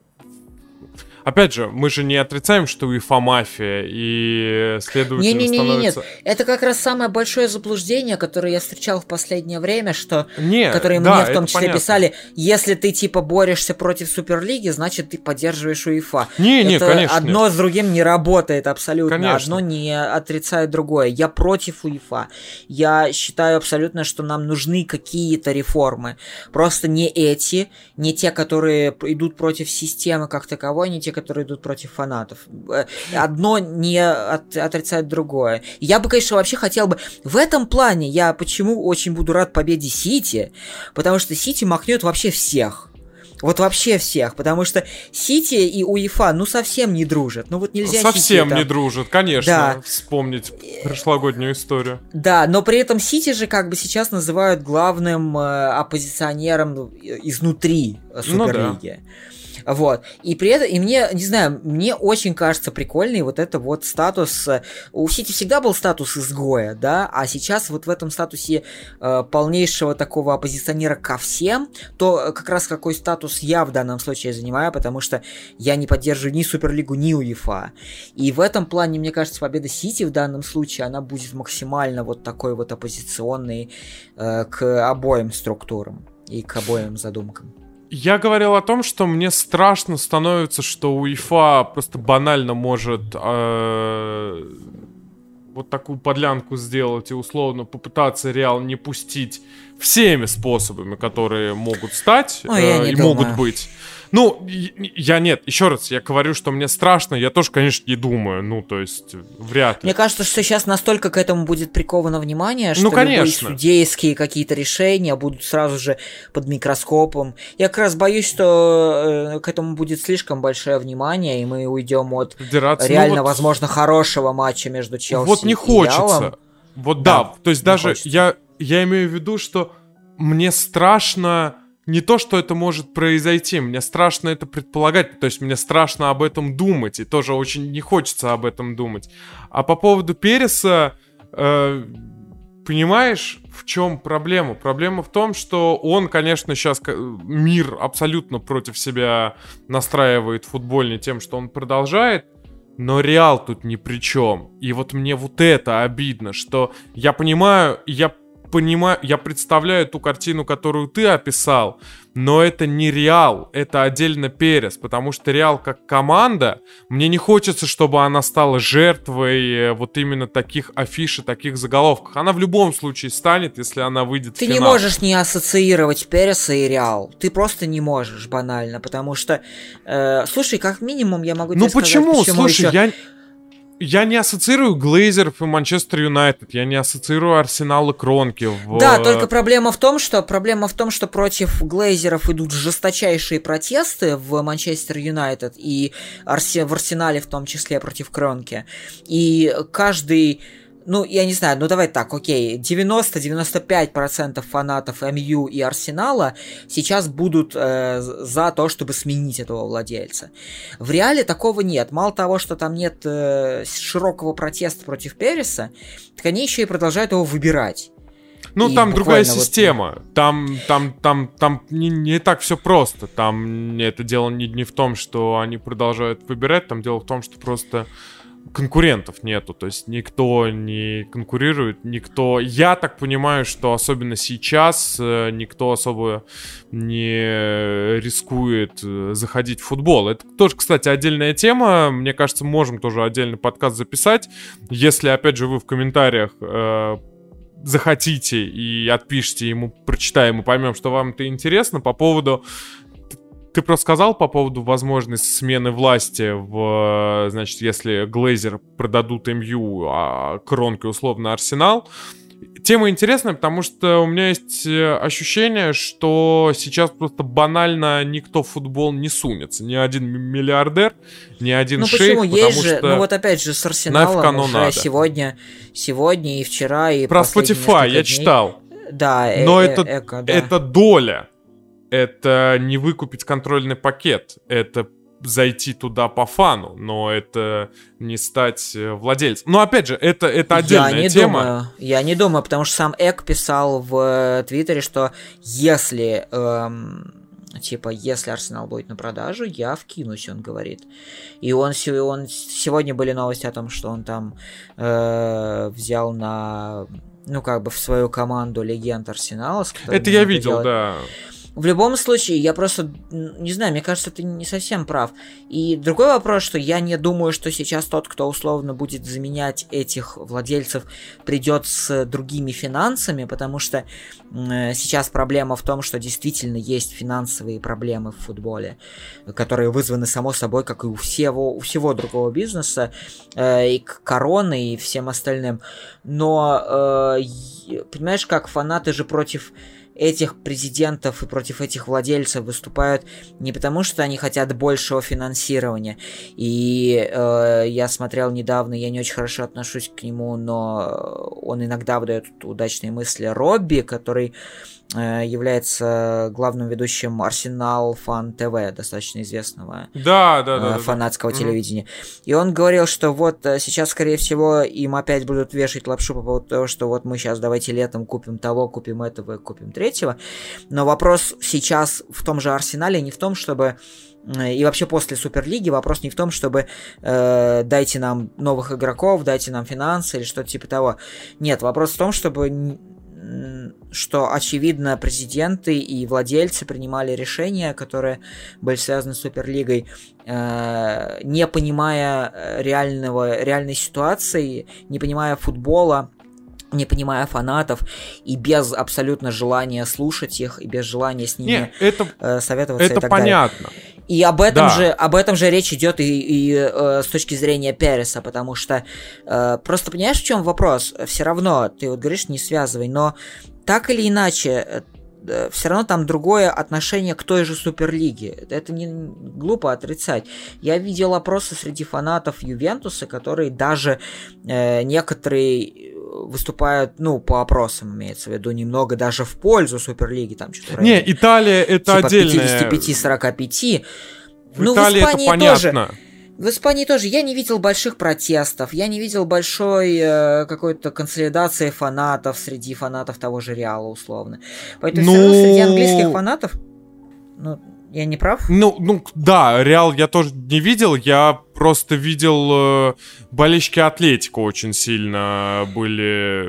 Опять же, мы же не отрицаем, что УЕФА мафия, и следовательно не, не, не, становится... Нет, это как раз самое большое заблуждение, которое я встречал в последнее время, что... Не, которые да, мне в том числе понятно. писали, если ты типа борешься против Суперлиги, значит ты поддерживаешь УЕФА. Не, это не, конечно. Одно нет. с другим не работает абсолютно. Конечно. Одно не отрицает другое. Я против УЕФА. Я считаю абсолютно, что нам нужны какие-то реформы. Просто не эти, не те, которые идут против системы как таковой, не те, которые идут против фанатов. Э, одно не от, отрицает другое. Я бы, конечно, вообще хотел бы... В этом плане я почему очень буду рад победе Сити, потому что Сити махнет вообще всех. Вот вообще всех, потому что Сити и УЕФА, ну, совсем не дружат. Ну, вот нельзя Совсем Сити, не дружат, конечно, да. вспомнить прошлогоднюю историю. Да, но при этом Сити же как бы сейчас называют главным э, оппозиционером изнутри Суперлиги. Ну, да. Вот. И при этом, и мне, не знаю, мне очень кажется прикольный вот это вот статус. У Сити всегда был статус изгоя, да, а сейчас вот в этом статусе э, полнейшего такого оппозиционера ко всем, то как раз какой статус я в данном случае занимаю, потому что я не поддерживаю ни Суперлигу, ни УЕФА. И в этом плане, мне кажется, победа Сити в данном случае, она будет максимально вот такой вот оппозиционной э, к обоим структурам и к обоим задумкам. Я говорил о том, что мне страшно становится, что УЕФА просто банально может э, вот такую подлянку сделать и условно попытаться Реал не пустить всеми способами, которые могут стать Ой, э, и думаю. могут быть. Ну, я нет, еще раз, я говорю, что мне страшно, я тоже, конечно, не думаю, ну, то есть, вряд ли. Мне кажется, что сейчас настолько к этому будет приковано внимание, что ну, конечно. судейские какие-то решения будут сразу же под микроскопом. Я как раз боюсь, что э, к этому будет слишком большое внимание, и мы уйдем от Федерация, ну реально, ну, вот... возможно, хорошего матча между Челси Вот не хочется. Реалом. Вот да, да то есть даже я, я имею в виду, что мне страшно не то, что это может произойти, мне страшно это предполагать, то есть мне страшно об этом думать, и тоже очень не хочется об этом думать. А по поводу Переса, э, понимаешь, в чем проблема? Проблема в том, что он, конечно, сейчас мир абсолютно против себя настраивает футбольный тем, что он продолжает, но Реал тут ни при чем. И вот мне вот это обидно, что я понимаю, я понимаю, я представляю ту картину, которую ты описал, но это не Реал, это отдельно Перес, потому что Реал как команда, мне не хочется, чтобы она стала жертвой э, вот именно таких афиш и таких заголовков. Она в любом случае станет, если она выйдет ты в финал. Ты не можешь не ассоциировать Переса и Реал. Ты просто не можешь, банально, потому что, э, слушай, как минимум я могу ну тебе почему? сказать, почему Слушай, еще... я я не ассоциирую Глейзеров и Манчестер Юнайтед, я не ассоциирую Арсенал и Кронки. В... Да, только проблема в том, что проблема в том, что против Глейзеров идут жесточайшие протесты в Манчестер Юнайтед и Арсе... в Арсенале в том числе против Кронки. И каждый ну, я не знаю, ну давай так, окей, 90-95% фанатов МЮ и Арсенала сейчас будут э, за то, чтобы сменить этого владельца. В реале такого нет. Мало того, что там нет э, широкого протеста против Переса, так они еще и продолжают его выбирать. Ну, и там другая система. Вот... Там, там, там, там не, не так все просто. Там это дело не, не в том, что они продолжают выбирать, там дело в том, что просто конкурентов нету, то есть никто не конкурирует, никто... Я так понимаю, что особенно сейчас э, никто особо не рискует э, заходить в футбол. Это тоже, кстати, отдельная тема. Мне кажется, можем тоже отдельный подкаст записать. Если, опять же, вы в комментариях э, захотите и отпишите ему, прочитаем и поймем, что вам это интересно по поводу ты просто сказал по поводу возможности смены власти в, значит, если Глейзер продадут МЮ, а Кронки условно Арсенал. Тема интересная, потому что у меня есть э, ощущение, что сейчас просто банально никто в футбол не сунется. Ни один миллиардер, ни один ну, шейх, почему? Есть же, ну вот опять же с Арсеналом уже надо. сегодня, сегодня и вчера, и Про Spotify я дней. читал. Да, Но э- это, эко, да. это доля это не выкупить контрольный пакет, это зайти туда по фану, но это не стать э, владельцем. Но опять же, это, это отдельная я не тема. Думаю, я не думаю, потому что сам Эк писал в э, Твиттере, что если эм, типа, если Арсенал будет на продажу, я вкинусь, он говорит. И он, он сегодня были новости о том, что он там э, взял на, ну, как бы в свою команду легенд Арсенала. Это я видел, делать. да. В любом случае, я просто, не знаю, мне кажется, ты не совсем прав. И другой вопрос, что я не думаю, что сейчас тот, кто условно будет заменять этих владельцев, придет с другими финансами, потому что э, сейчас проблема в том, что действительно есть финансовые проблемы в футболе, которые вызваны само собой, как и у всего, у всего другого бизнеса, э, и короны, и всем остальным. Но, э, понимаешь, как фанаты же против этих президентов и против этих владельцев выступают не потому, что они хотят большего финансирования. И э, я смотрел недавно, я не очень хорошо отношусь к нему, но он иногда выдает удачные мысли Робби, который является главным ведущим Арсенал Фан ТВ, достаточно известного да, да, да, фанатского да. телевидения. И он говорил, что вот э, сейчас, скорее всего, им опять будут вешать лапшу по поводу того, что вот мы сейчас давайте летом купим того, купим этого, купим третьего. Но вопрос сейчас в том же Арсенале не в том, чтобы э, и вообще после Суперлиги вопрос не в том, чтобы э, дайте нам новых игроков, дайте нам финансы или что-то типа того. Нет, вопрос в том, чтобы что, очевидно, президенты и владельцы принимали решения, которые были связаны с Суперлигой, э, не понимая э, реального, реальной ситуации, не понимая футбола, не понимая фанатов и без абсолютно желания слушать их и без желания с ними не, это, э, советоваться это и так понятно. далее. И об этом да. же об этом же речь идет и, и э, с точки зрения Переса, потому что э, просто понимаешь в чем вопрос? Все равно ты вот говоришь не связывай, но так или иначе э, все равно там другое отношение к той же Суперлиге. Это не глупо отрицать. Я видел опросы среди фанатов Ювентуса, которые даже э, некоторые выступают, ну, по опросам имеется в виду, немного даже в пользу Суперлиги, там что-то Не, Италия это типа отдельная... 55-45. В ну, Италии в Испании это понятно. Тоже. В Испании тоже я не видел больших протестов, я не видел большой э, какой-то консолидации фанатов среди фанатов того же Реала, условно. Поэтому ну... все равно среди английских фанатов, ну, я не прав? Ну, ну да, Реал я тоже не видел, я просто видел э, болельщики Атлетика очень сильно были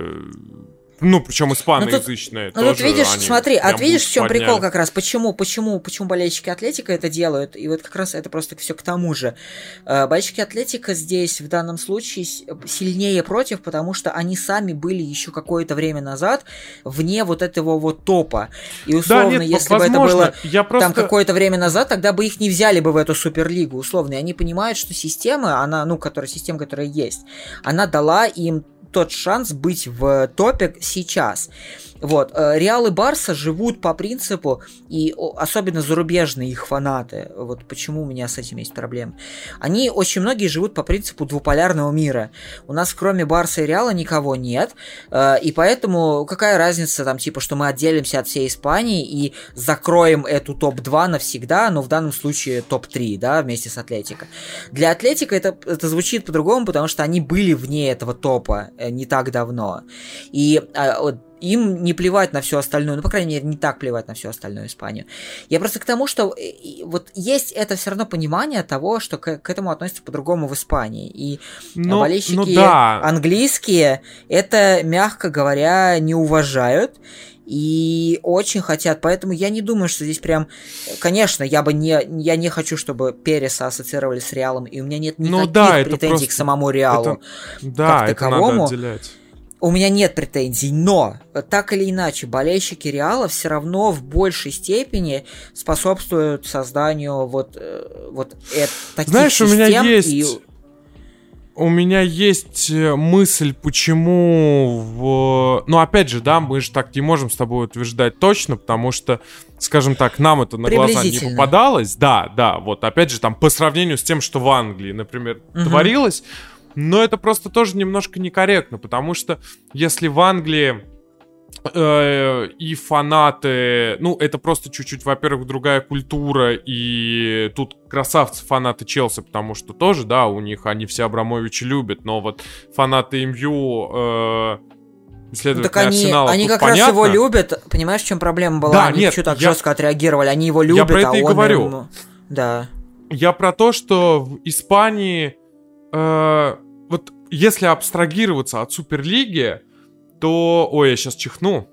ну, причем испаноязычные. Ну, тут, ну, тут видишь, смотри, а видишь, в чем подняли. прикол как раз? Почему, почему, почему болельщики Атлетика это делают? И вот как раз это просто все к тому же. Э, болельщики Атлетика здесь в данном случае сильнее против, потому что они сами были еще какое-то время назад вне вот этого вот топа. И условно, да, нет, если возможно, бы это было я просто... там какое-то время назад, тогда бы их не взяли бы в эту суперлигу, условно. И они понимают, что система, она, ну, которая, система, которая есть, она дала им тот шанс быть в топе сейчас. Вот. Э, Реал и Барса живут по принципу, и особенно зарубежные их фанаты, вот почему у меня с этим есть проблемы, они очень многие живут по принципу двуполярного мира. У нас кроме Барса и Реала никого нет, э, и поэтому какая разница там, типа, что мы отделимся от всей Испании и закроем эту топ-2 навсегда, но в данном случае топ-3, да, вместе с Атлетико. Для Атлетика это, это звучит по-другому, потому что они были вне этого топа э, не так давно. И а, им не плевать на все остальное, ну, по крайней мере, не так плевать на всю остальную Испанию. Я просто к тому, что э, вот есть это все равно понимание того, что к, к этому относятся по-другому в Испании. И ну, болельщики ну да. английские это, мягко говоря, не уважают и очень хотят, поэтому я не думаю, что здесь прям, конечно, я бы не, я не хочу, чтобы Переса ассоциировали с Реалом, и у меня нет ну никаких ну, да, претензий просто... к самому Реалу, это... да, как таковому. Это надо отделять у меня нет претензий, но так или иначе болельщики Реала все равно в большей степени способствуют созданию вот, э, вот э, таких Знаешь, систем. у меня есть... И... У меня есть э, мысль, почему в... Ну, опять же, да, мы же так не можем с тобой утверждать точно, потому что, скажем так, нам это на глаза не попадалось. Да, да, вот опять же, там, по сравнению с тем, что в Англии, например, угу. творилось, но это просто тоже немножко некорректно, потому что если в Англии Э, и фанаты, ну, это просто чуть-чуть, во-первых, другая культура, и тут красавцы фанаты Челси, потому что тоже, да, у них они все Абрамовича любят, но вот фанаты МЮ, э, ну, так они, Арсенала, они как понятно. раз его любят, понимаешь, в чем проблема была? Да, они нет, так я... жестко отреагировали, они его любят, я про это а и говорю. Им... Да. Я про то, что в Испании, э, вот если абстрагироваться от Суперлиги, то... Ой, я сейчас чихну.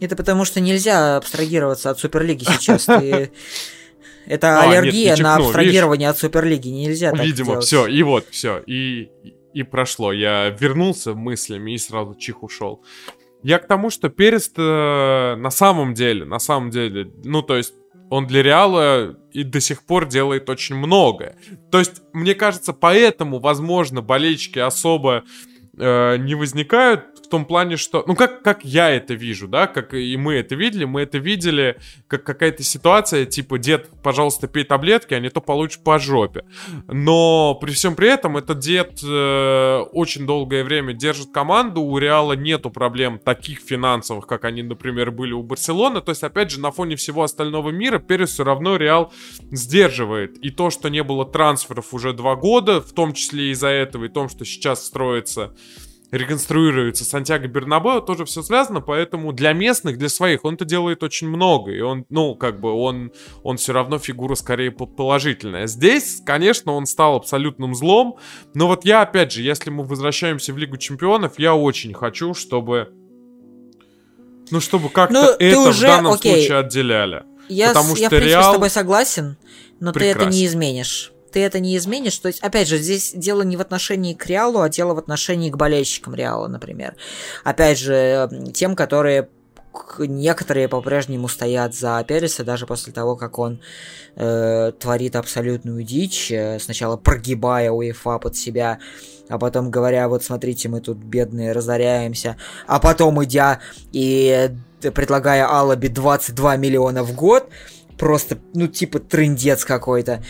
Это потому что нельзя абстрагироваться от Суперлиги сейчас. *laughs* Это а, аллергия на абстрагирование от Суперлиги. Нельзя так Видимо, все, и вот, все. И, и прошло. Я вернулся мыслями и сразу чих ушел. Я к тому, что Перест э, на самом деле, на самом деле, ну, то есть он для Реала и до сих пор делает очень многое. То есть, мне кажется, поэтому, возможно, болельщики особо э, не возникают том плане, что, ну как, как я это вижу, да, как и мы это видели, мы это видели как какая-то ситуация, типа, дед, пожалуйста, пей таблетки, а не то получишь по жопе. Но при всем при этом этот дед э, очень долгое время держит команду, у Реала нету проблем таких финансовых, как они, например, были у Барселоны, то есть, опять же, на фоне всего остального мира Перес все равно Реал сдерживает. И то, что не было трансферов уже два года, в том числе из-за этого, и том, что сейчас строится реконструируется Сантьяго Бернабео, тоже все связано, поэтому для местных, для своих он это делает очень много, и он, ну, как бы он, он все равно фигура скорее положительная. Здесь, конечно, он стал абсолютным злом, но вот я, опять же, если мы возвращаемся в Лигу Чемпионов, я очень хочу, чтобы ну, чтобы как-то ну, это уже, в данном окей. случае отделяли. Я, Потому с, что я, в принципе, Реал... с тобой согласен, но Прекрасен. ты это не изменишь ты это не изменишь. То есть, опять же, здесь дело не в отношении к Реалу, а дело в отношении к болельщикам Реала, например. Опять же, тем, которые некоторые по-прежнему стоят за Переса даже после того, как он э, творит абсолютную дичь, э, сначала прогибая УЕФА под себя, а потом говоря, вот смотрите, мы тут бедные разоряемся, а потом идя и предлагая Алаби 22 миллиона в год, просто, ну, типа, трендец какой-то.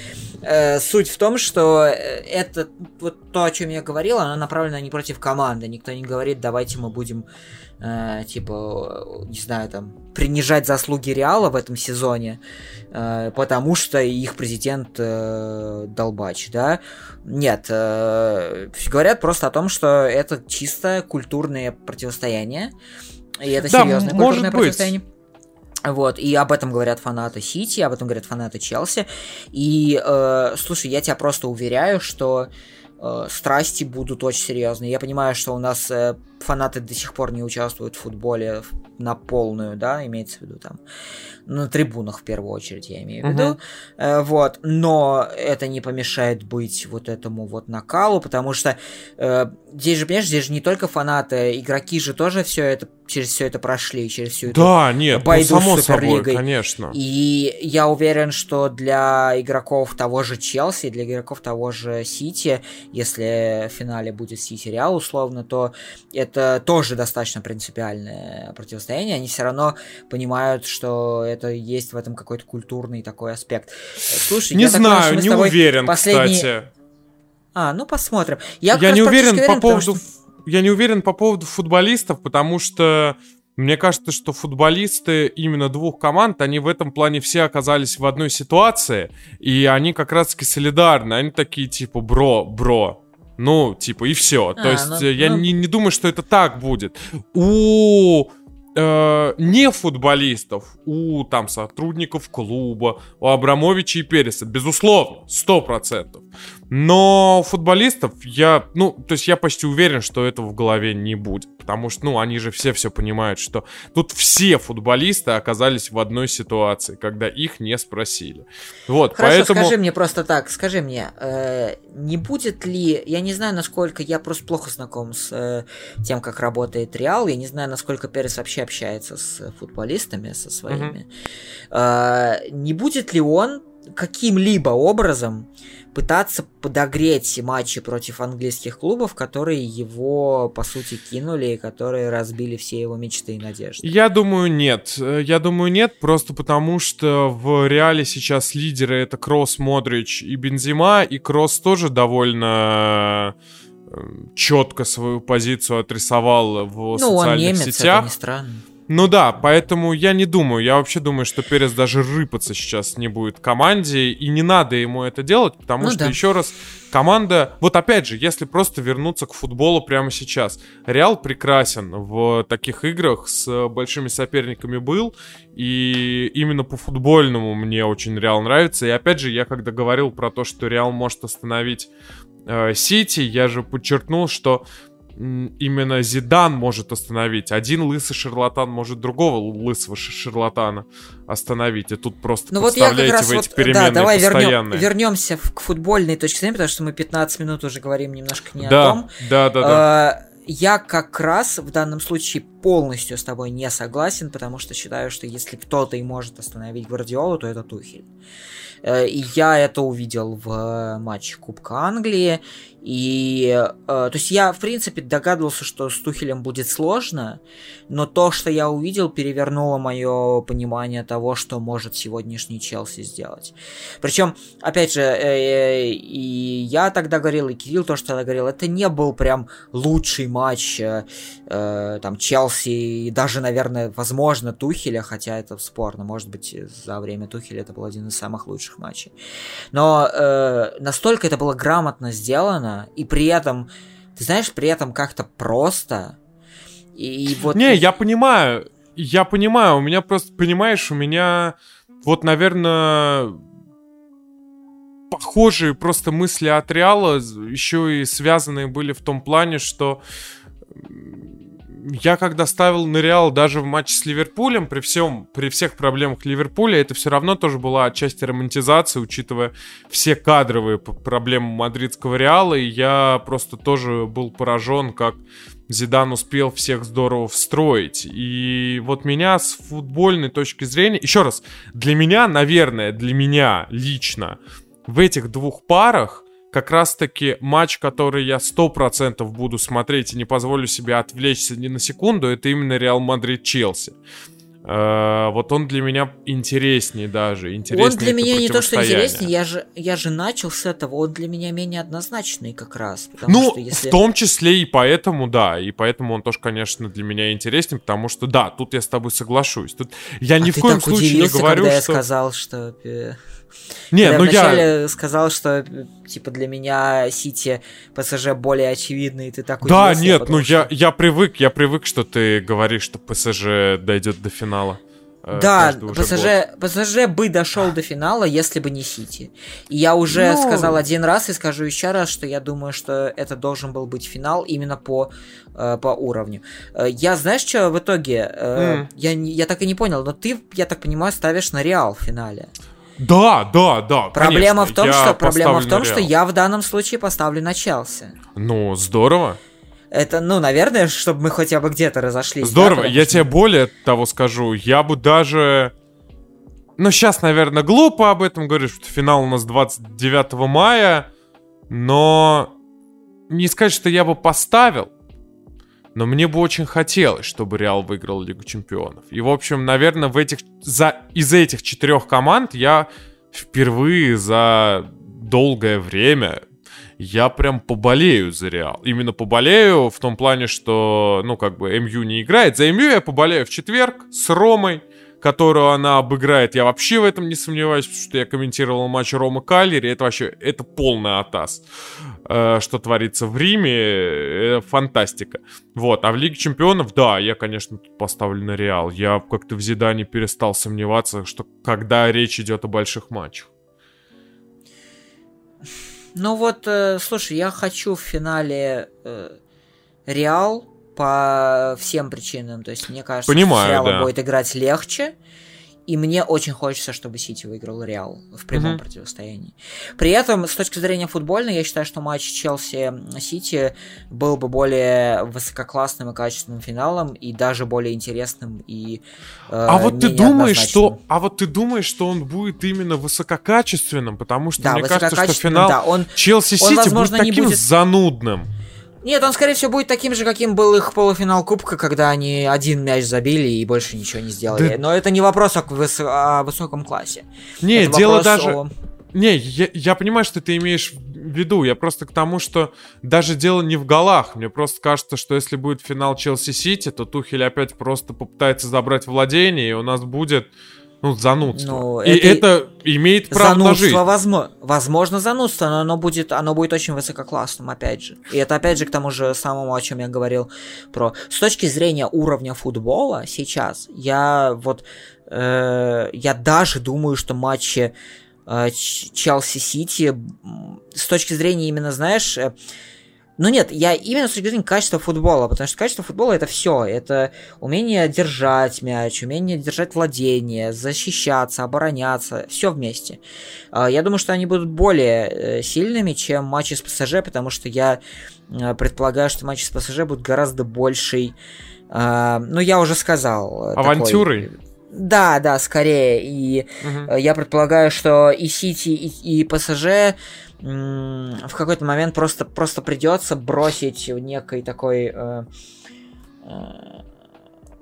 Э, суть в том, что э, это, вот то, о чем я говорил, оно направлено не против команды. Никто не говорит, давайте мы будем, э, типа, не знаю, там, принижать заслуги Реала в этом сезоне, э, потому что их президент э, долбач, да. Нет, э, говорят просто о том, что это чисто культурное противостояние. И это да, серьезное культурное быть. противостояние. Вот, и об этом говорят фанаты Сити, об этом говорят фанаты Челси. И, э, слушай, я тебя просто уверяю, что э, страсти будут очень серьезные. Я понимаю, что у нас э, фанаты до сих пор не участвуют в футболе на полную, да, имеется в виду там на трибунах в первую очередь, я имею в виду. Uh-huh. Э, вот, но это не помешает быть вот этому вот накалу, потому что э, здесь же, понимаешь, здесь же не только фанаты, игроки же тоже все это через все это прошли, через всю эту да, нет, ну, байду ну, само с Суперлигой. Собой, конечно. И я уверен, что для игроков того же Челси, для игроков того же Сити, если в финале будет Сити Реал условно, то это тоже достаточно принципиальное противостояние. Они все равно понимают, что это есть в этом какой-то культурный такой аспект. Слушай, не знаю, не уверен, последний... кстати. А, ну посмотрим. Я, я не уверен, уверен по поводу... Что я не уверен по поводу футболистов, потому что мне кажется, что футболисты именно двух команд, они в этом плане все оказались в одной ситуации, и они как раз-таки солидарны. Они такие типа, бро, бро, ну, типа, и все. А, То есть ну, я ну... Не, не думаю, что это так будет. У э, не футболистов, у там сотрудников клуба, у Абрамовича и Переса, безусловно, сто процентов. Но футболистов я, ну, то есть я почти уверен, что этого в голове не будет. Потому что, ну, они же все все понимают, что тут все футболисты оказались в одной ситуации, когда их не спросили. Вот, Хорошо, поэтому... скажи мне просто так, скажи мне, э, не будет ли, я не знаю, насколько, я просто плохо знаком с э, тем, как работает Реал, я не знаю, насколько Перес вообще общается с футболистами, со своими. Угу. Э, не будет ли он каким-либо образом пытаться подогреть матчи против английских клубов, которые его, по сути, кинули и которые разбили все его мечты и надежды? Я думаю, нет. Я думаю, нет, просто потому что в Реале сейчас лидеры это Кросс, Модрич и Бензима, и Кросс тоже довольно четко свою позицию отрисовал в ну, социальных он немец, сетях. Это не странно. Ну да, поэтому я не думаю, я вообще думаю, что Перес даже рыпаться сейчас не будет команде, и не надо ему это делать, потому ну, что, да. еще раз, команда... Вот опять же, если просто вернуться к футболу прямо сейчас, Реал прекрасен в таких играх, с большими соперниками был, и именно по футбольному мне очень Реал нравится, и опять же, я когда говорил про то, что Реал может остановить э, Сити, я же подчеркнул, что именно Зидан может остановить. Один лысый шарлатан может другого лысого шарлатана остановить. И тут просто ну вот я как раз в эти вот, переменные да, давай постоянные. вернем, вернемся к футбольной точке зрения, потому что мы 15 минут уже говорим немножко не да, о том. Да, да, да. Я как раз в данном случае полностью с тобой не согласен, потому что считаю, что если кто-то и может остановить Гвардиолу, то это Тухель. И я это увидел в матче Кубка Англии. И, э, то есть я, в принципе, догадывался, что с Тухелем будет сложно, но то, что я увидел, перевернуло мое понимание того, что может сегодняшний Челси сделать. Причем, опять же, э, и я тогда говорил, и Кирилл то, что тогда говорил, это не был прям лучший матч э, э, там Челси, и даже, наверное, возможно, Тухеля, хотя это спорно, может быть, за время Тухеля это был один из самых лучших матчей. Но э, настолько это было грамотно сделано, и при этом, ты знаешь, при этом как-то просто. И, и вот... Не, я понимаю, я понимаю, у меня просто, понимаешь, у меня вот, наверное, похожие просто мысли от Реала, еще и связанные были в том плане, что я когда ставил на Реал даже в матче с Ливерпулем, при, всем, при всех проблемах Ливерпуля, это все равно тоже была отчасти романтизация, учитывая все кадровые проблемы мадридского Реала, и я просто тоже был поражен, как Зидан успел всех здорово встроить. И вот меня с футбольной точки зрения... Еще раз, для меня, наверное, для меня лично в этих двух парах как раз-таки матч, который я 100% буду смотреть и не позволю себе отвлечься ни на секунду, это именно Реал Мадрид-Челси. Uh, вот он для меня интереснее даже. Интереснее он для меня не то, что интереснее, я же, я же начал с этого, он для меня менее однозначный как раз. Ну, что если... в том числе и поэтому, да, и поэтому он тоже, конечно, для меня интереснее, потому что, да, тут я с тобой соглашусь. Тут я а ни в коем случае не говорю, когда что... я сказал, что... Не, Когда ну вначале я... сказал, что типа для меня Сити ПСЖ более очевидный, и ты так Да, удивился, нет, ну что... я, я привык, я привык, что ты говоришь, что ПСЖ дойдет до финала. э, Да, ПСЖ. ПСЖ бы дошел до финала, если бы не Сити. И я уже Ну. сказал один раз и скажу еще раз, что я думаю, что это должен был быть финал именно по, э, по уровню. Э, я, знаешь, что в итоге? М. я, я так и не понял, но ты, я так понимаю, ставишь на Реал в финале. Да, да, да. Проблема конечно, в том, я что проблема в том, что я в данном случае поставлю на Челси. Ну, здорово. Это, ну, наверное, чтобы мы хотя бы где-то разошлись. да, Здорово. потому я что- тебе более того скажу. Я бы даже... Ну, сейчас, наверное, глупо об этом говорить, что финал у нас 29 мая, но не сказать, что я бы поставил, но мне бы очень хотелось, чтобы Реал выиграл Лигу Чемпионов. И, в общем, наверное, в этих, за, из этих четырех команд я впервые за долгое время я прям поболею за Реал. Именно поболею в том плане, что, ну, как бы, МЮ не играет. За МЮ я поболею в четверг с Ромой, которую она обыграет. Я вообще в этом не сомневаюсь, потому что я комментировал матч Рома Каллери. Это вообще, это полный атас. Э, что творится в Риме, э, фантастика. Вот, а в Лиге Чемпионов, да, я, конечно, тут поставлю на Реал. Я как-то в Зидане перестал сомневаться, что когда речь идет о больших матчах. Ну вот, э, слушай, я хочу в финале э, Реал по всем причинам. То есть, мне кажется, Понимаю, Реалом да. будет играть легче. И мне очень хочется, чтобы Сити выиграл Реал в прямом Мгм. противостоянии. При этом, с точки зрения футбольной, я считаю, что матч Челси-Сити был бы более высококлассным и качественным финалом, и даже более интересным и э, А вот ты думаешь, что, а вот ты думаешь, что он будет именно высококачественным, потому что Да, мне кажется, что финал да, он Челси он, Сити будет таким будет- занудным. Нет, он, скорее всего, будет таким же, каким был их полуфинал Кубка, когда они один мяч забили и больше ничего не сделали. Да- Но это не вопрос о, выс- о высоком классе. Не, Это дело даже. о- Не, я, я понимаю, что ты имеешь в виду. Я просто к тому, что даже дело не в голах. Мне просто кажется, что если будет финал Челси-Сити, то Тухель опять просто попытается забрать владение, и у нас будет ну, занудство. Ну, и это, это имеет право на жизнь. Возможно, возможно, занудство, но оно будет, оно будет очень высококлассным, опять же. И это, опять же, к тому же самому, о чем я говорил про... С точки зрения уровня футбола сейчас, я вот... Э, я даже думаю, что матчи э, Челси-Сити с точки зрения именно, знаешь... Э, ну нет, я именно с точки зрения качества футбола, потому что качество футбола это все. Это умение держать мяч, умение держать владение, защищаться, обороняться, все вместе. А, я думаю, что они будут более э, сильными, чем матчи с ПСЖ, потому что я э, предполагаю, что матчи с ПСЖ будут гораздо большей. А, ну, я уже сказал. Э, Авантюрой. Такой, да, да, скорее. И угу. я предполагаю, что и Сити, и, и ПСЖ в какой-то момент просто, просто придется бросить некой такой э, э,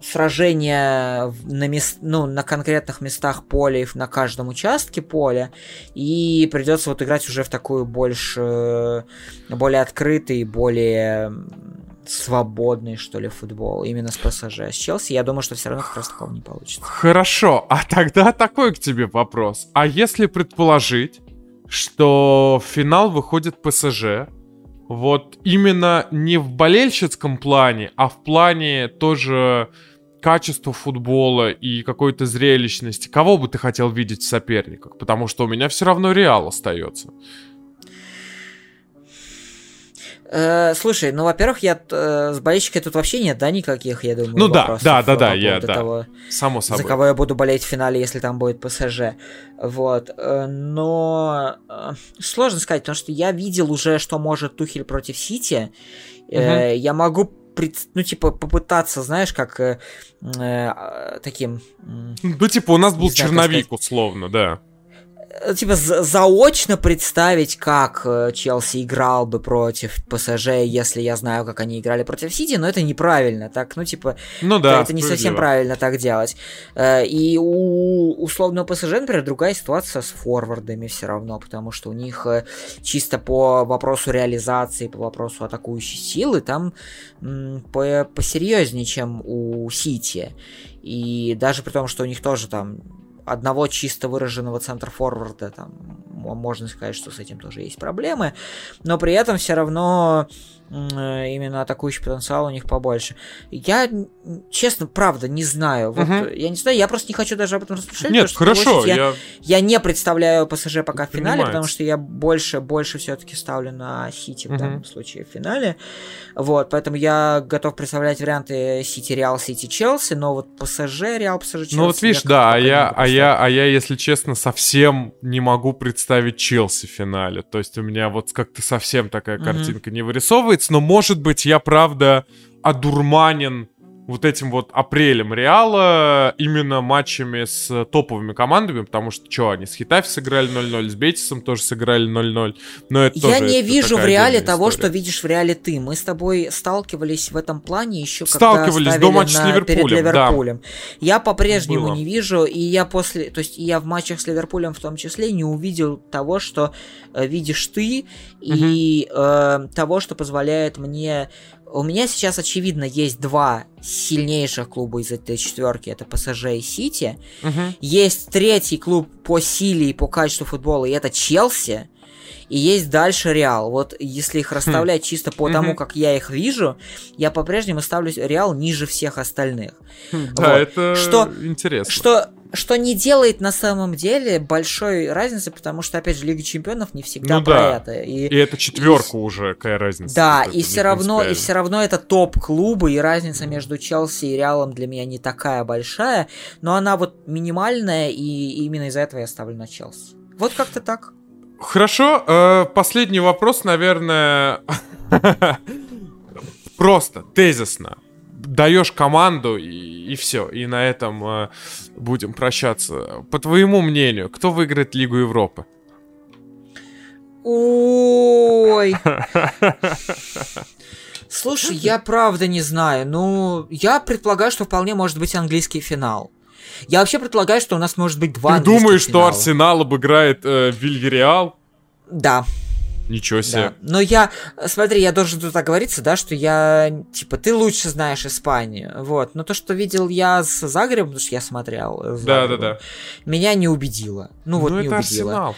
сражение на, мест, ну, на конкретных местах поля и на каждом участке поля, и придется вот играть уже в такую больше, более открытый, более свободный, что ли, футбол, именно с ПСЖ. С Челси, я думаю, что все равно как раз такого не получится. Хорошо, а тогда такой к тебе вопрос. А если предположить, что в финал выходит ПСЖ. Вот именно не в болельщицком плане, а в плане тоже качества футбола и какой-то зрелищности. Кого бы ты хотел видеть в соперниках? Потому что у меня все равно Реал остается. Э, слушай, ну, во-первых, я э, с болельщиками тут вообще нет, да, никаких, я думаю. Ну да, да, да, да, я, да. Того, Само собой. За кого я буду болеть в финале, если там будет ПСЖ. Вот. Э, но э, сложно сказать, потому что я видел уже, что может Тухель против Сити. Угу. Э, я могу ну, типа, попытаться, знаешь, как э, э, таким... Ну, типа, у нас был черновик, условно, да. Э, типа заочно представить, как э, Челси играл бы против ПСЖ, если я знаю, как они играли против Сити, но это неправильно, так, ну, типа, ну, да, это, это не совсем правильно так делать. Э, и у условного ПСЖ, например, другая ситуация с форвардами все равно, потому что у них чисто по вопросу реализации, по вопросу атакующей силы, там по посерьезнее, чем у Сити. И даже при том, что у них тоже там одного чисто выраженного центр-форварда, там, можно сказать, что с этим тоже есть проблемы, но при этом все равно именно атакующий потенциал у них побольше. Я, честно, правда, не знаю. Вот, угу. Я не знаю, я просто не хочу даже об этом рассуждать. Нет, хорошо. Я, я... я не представляю ПСЖ пока в финале, потому что я больше, больше все-таки ставлю на Сити в угу. данном случае в финале. Вот, поэтому я готов представлять варианты Сити, Реал, Сити, Челси, но вот ПСЖ, Реал, ПСЖ, Челси. Ну вот видишь, да, а я, а я, а я, если честно, совсем не могу представить Челси в финале. То есть у меня вот как-то совсем такая угу. картинка не вырисовывается но может быть я правда одурманен вот этим вот апрелем Реала именно матчами с топовыми командами, потому что, что, они с Хитафи сыграли 0-0, с Бетисом тоже сыграли 0-0, но это Я тоже, не вижу в Реале того, история. что видишь в Реале ты. Мы с тобой сталкивались в этом плане еще Сталкивались до матча на, с Ливерпулем, перед Ливерпулем. Да. Я по-прежнему не вижу, и я после, то есть я в матчах с Ливерпулем в том числе не увидел того, что э, видишь ты, угу. и э, того, что позволяет мне у меня сейчас, очевидно, есть два сильнейших клуба из этой четверки. Это ПСЖ и Сити. Угу. Есть третий клуб по силе и по качеству футбола, и это Челси. И есть дальше Реал. Вот если их расставлять хм. чисто по тому, как я их вижу, я по-прежнему ставлю Реал ниже всех остальных. Хм, да, вот. это что, интересно. Что что не делает на самом деле большой разницы, потому что, опять же, Лига Чемпионов не всегда ну, про да. это. И, и это четверка и, уже, какая разница. Да, и все равно, и все равно это топ-клубы, и разница между Челси и Реалом для меня не такая большая, но она вот минимальная, и именно из-за этого я ставлю на Челси. Вот как-то так. Хорошо, э, последний вопрос, наверное, *laughs* просто тезисно даешь команду и, и все. И на этом э, будем прощаться. По твоему мнению, кто выиграет Лигу Европы? Ой. *laughs* Слушай, я правда не знаю. Ну, я предполагаю, что вполне может быть английский финал. Я вообще предполагаю, что у нас может быть два Ты думаешь, финала. что Арсенал обыграет э, Вильяреал? Да. Ничего себе. Да. Но я, смотри, я должен тут оговориться, да, что я, типа, ты лучше знаешь Испанию, вот. Но то, что видел я с Загребом, потому что я смотрел. Да, да, да. Меня не убедило. Ну, вот ну, не это убедило. Арсенал.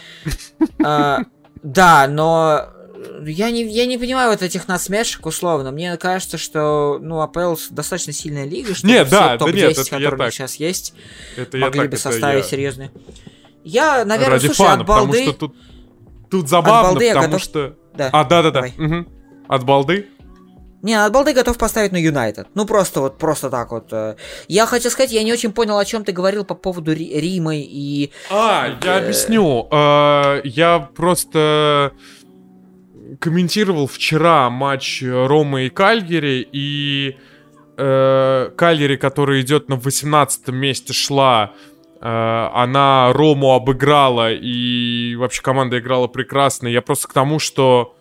А, да, но я не, я не понимаю вот этих насмешек условно. Мне кажется, что ну, АПЛ достаточно сильная лига, что Нет, все да, да топ-10, нет, это я которые так. сейчас есть, Это я могли так, бы это составить я серьезные. Я, наверное, ради слушай, фана, от балды... потому что тут, тут забавно, балды потому готов- что... Да. А, да-да-да. Мгм. От балды? Не, от балды готов поставить на Юнайтед. Ну, просто вот, просто так вот. э. Я хочу сказать, я не очень понял, о чем ты говорил по поводу Ри- Рима и... А, я Э. объясню. Э, Я просто комментировал вчера матч Ромы и Кальгери, и э, Кальгери, которая идет на 18 месте, шла, она Рому обыграла, и вообще команда играла прекрасно. Я просто к тому, что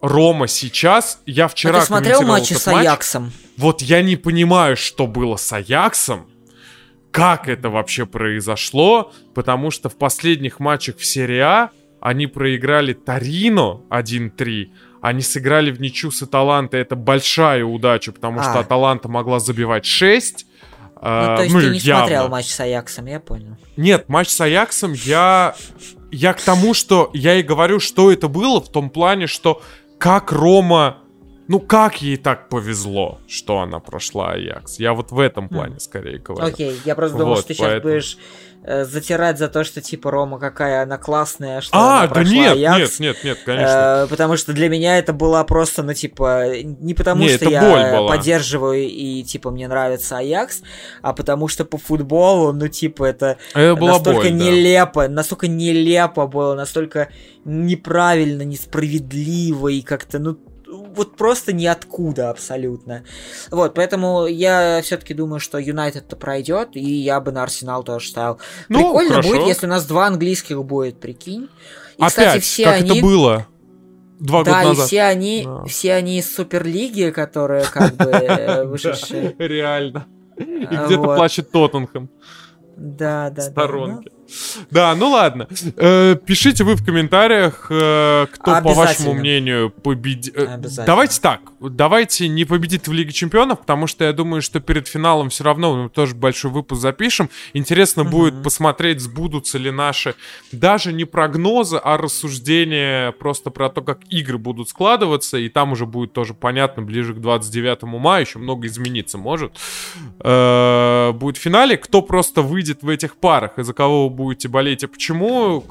Рома сейчас, я А вчера ты смотрел этот с матч. Аяксом? Вот я не понимаю, что было с Аяксом, как это вообще произошло, потому что в последних матчах в серии А они проиграли Торино 1-3, они сыграли в ничью с Аталантой, это большая удача, потому что А. Аталанта могла забивать 6. Ну, то есть ты не смотрел матч с Аяксом, я понял. Нет, матч с Аяксом я... Я к тому, что я и говорю, что это было в том плане, что как Рома... Ну, как ей так повезло, что она прошла Аякс? Я вот в этом плане скорее говорю. Окей, я просто думал, Вот, что ты сейчас поэтому. будешь э, затирать за то, что типа Рома какая она классная, что А, она да прошла нет, Аякс. нет, нет, нет, конечно. Э, потому что для меня это была просто, ну, типа, не потому Не, что я поддерживаю и, типа, мне нравится Аякс, а потому что по футболу, ну, типа, это Это настолько боль, да. нелепо, настолько нелепо было, настолько неправильно, несправедливо и как-то, ну, вот просто ниоткуда абсолютно. Вот, поэтому я все-таки думаю, что Юнайтед-то пройдет, и я бы на Арсенал тоже ставил. Ну, Прикольно хорошо. будет, если у нас два английских будет, прикинь. И, Опять, кстати, все как они... это было два Да, года и назад. все они, Да. все они из Суперлиги, которые как бы *laughs* э, вышедшие. Реально. И А, где-то плачет Тоттенхэм. Да, да, да. Да, ну ладно. Э, пишите вы в комментариях, э, кто, по вашему мнению, победит. Обязательно. Давайте так. Давайте не победит в Лиге Чемпионов, потому что я думаю, что перед финалом все равно мы тоже большой выпуск запишем. Интересно будет посмотреть, сбудутся ли наши даже не прогнозы, а рассуждения просто про то, как игры будут складываться. И там уже будет тоже понятно, ближе к 29 мая еще много измениться может. Э, будет в финале. Кто просто выйдет в этих парах, из-за кого вы будете болеть и почему,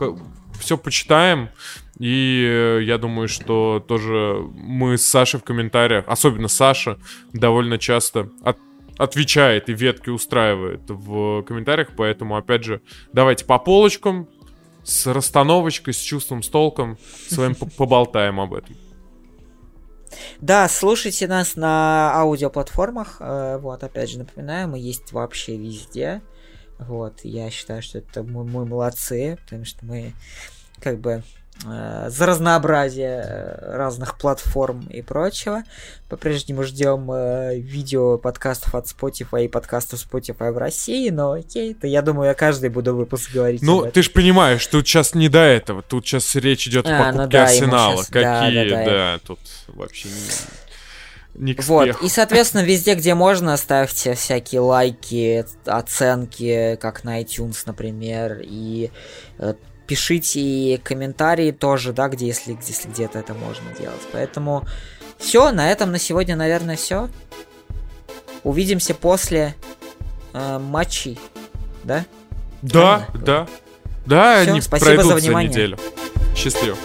все почитаем. И э, я думаю, что тоже мы с Сашей в комментариях, особенно Саша, довольно часто от- отвечает и ветки устраивает в комментариях. Поэтому, опять же, давайте по полочкам, с расстановочкой, с чувством, с толком, с вами по- поболтаем об этом. Да, слушайте нас на аудиоплатформах. э, Вот, опять же, напоминаю, мы есть вообще везде. Вот, я считаю, что это мы, мы молодцы, потому что мы как бы э, за разнообразие э, разных платформ и прочего. По-прежнему ждем э, видео подкастов от Spotify и подкастов Spotify в России, но окей, то я думаю, я каждый буду выпуск говорить. Ну, ты же понимаешь, тут сейчас не до этого. Тут сейчас речь идет о А, ну покупке да, ему Арсенала. да, Какие, да, да, да. тут вообще не, не к Вот, спеху. и, соответственно, везде, где можно, ставьте всякие лайки, оценки, как на iTunes, например, и э, пишите комментарии тоже, да, где, если, если где-то это можно делать. Поэтому все, на этом на сегодня, наверное, все. Увидимся после э, матчей, да? Да, Правильно? да. Да, Всё, они спасибо за пройдут за внимание. неделю. Счастливо.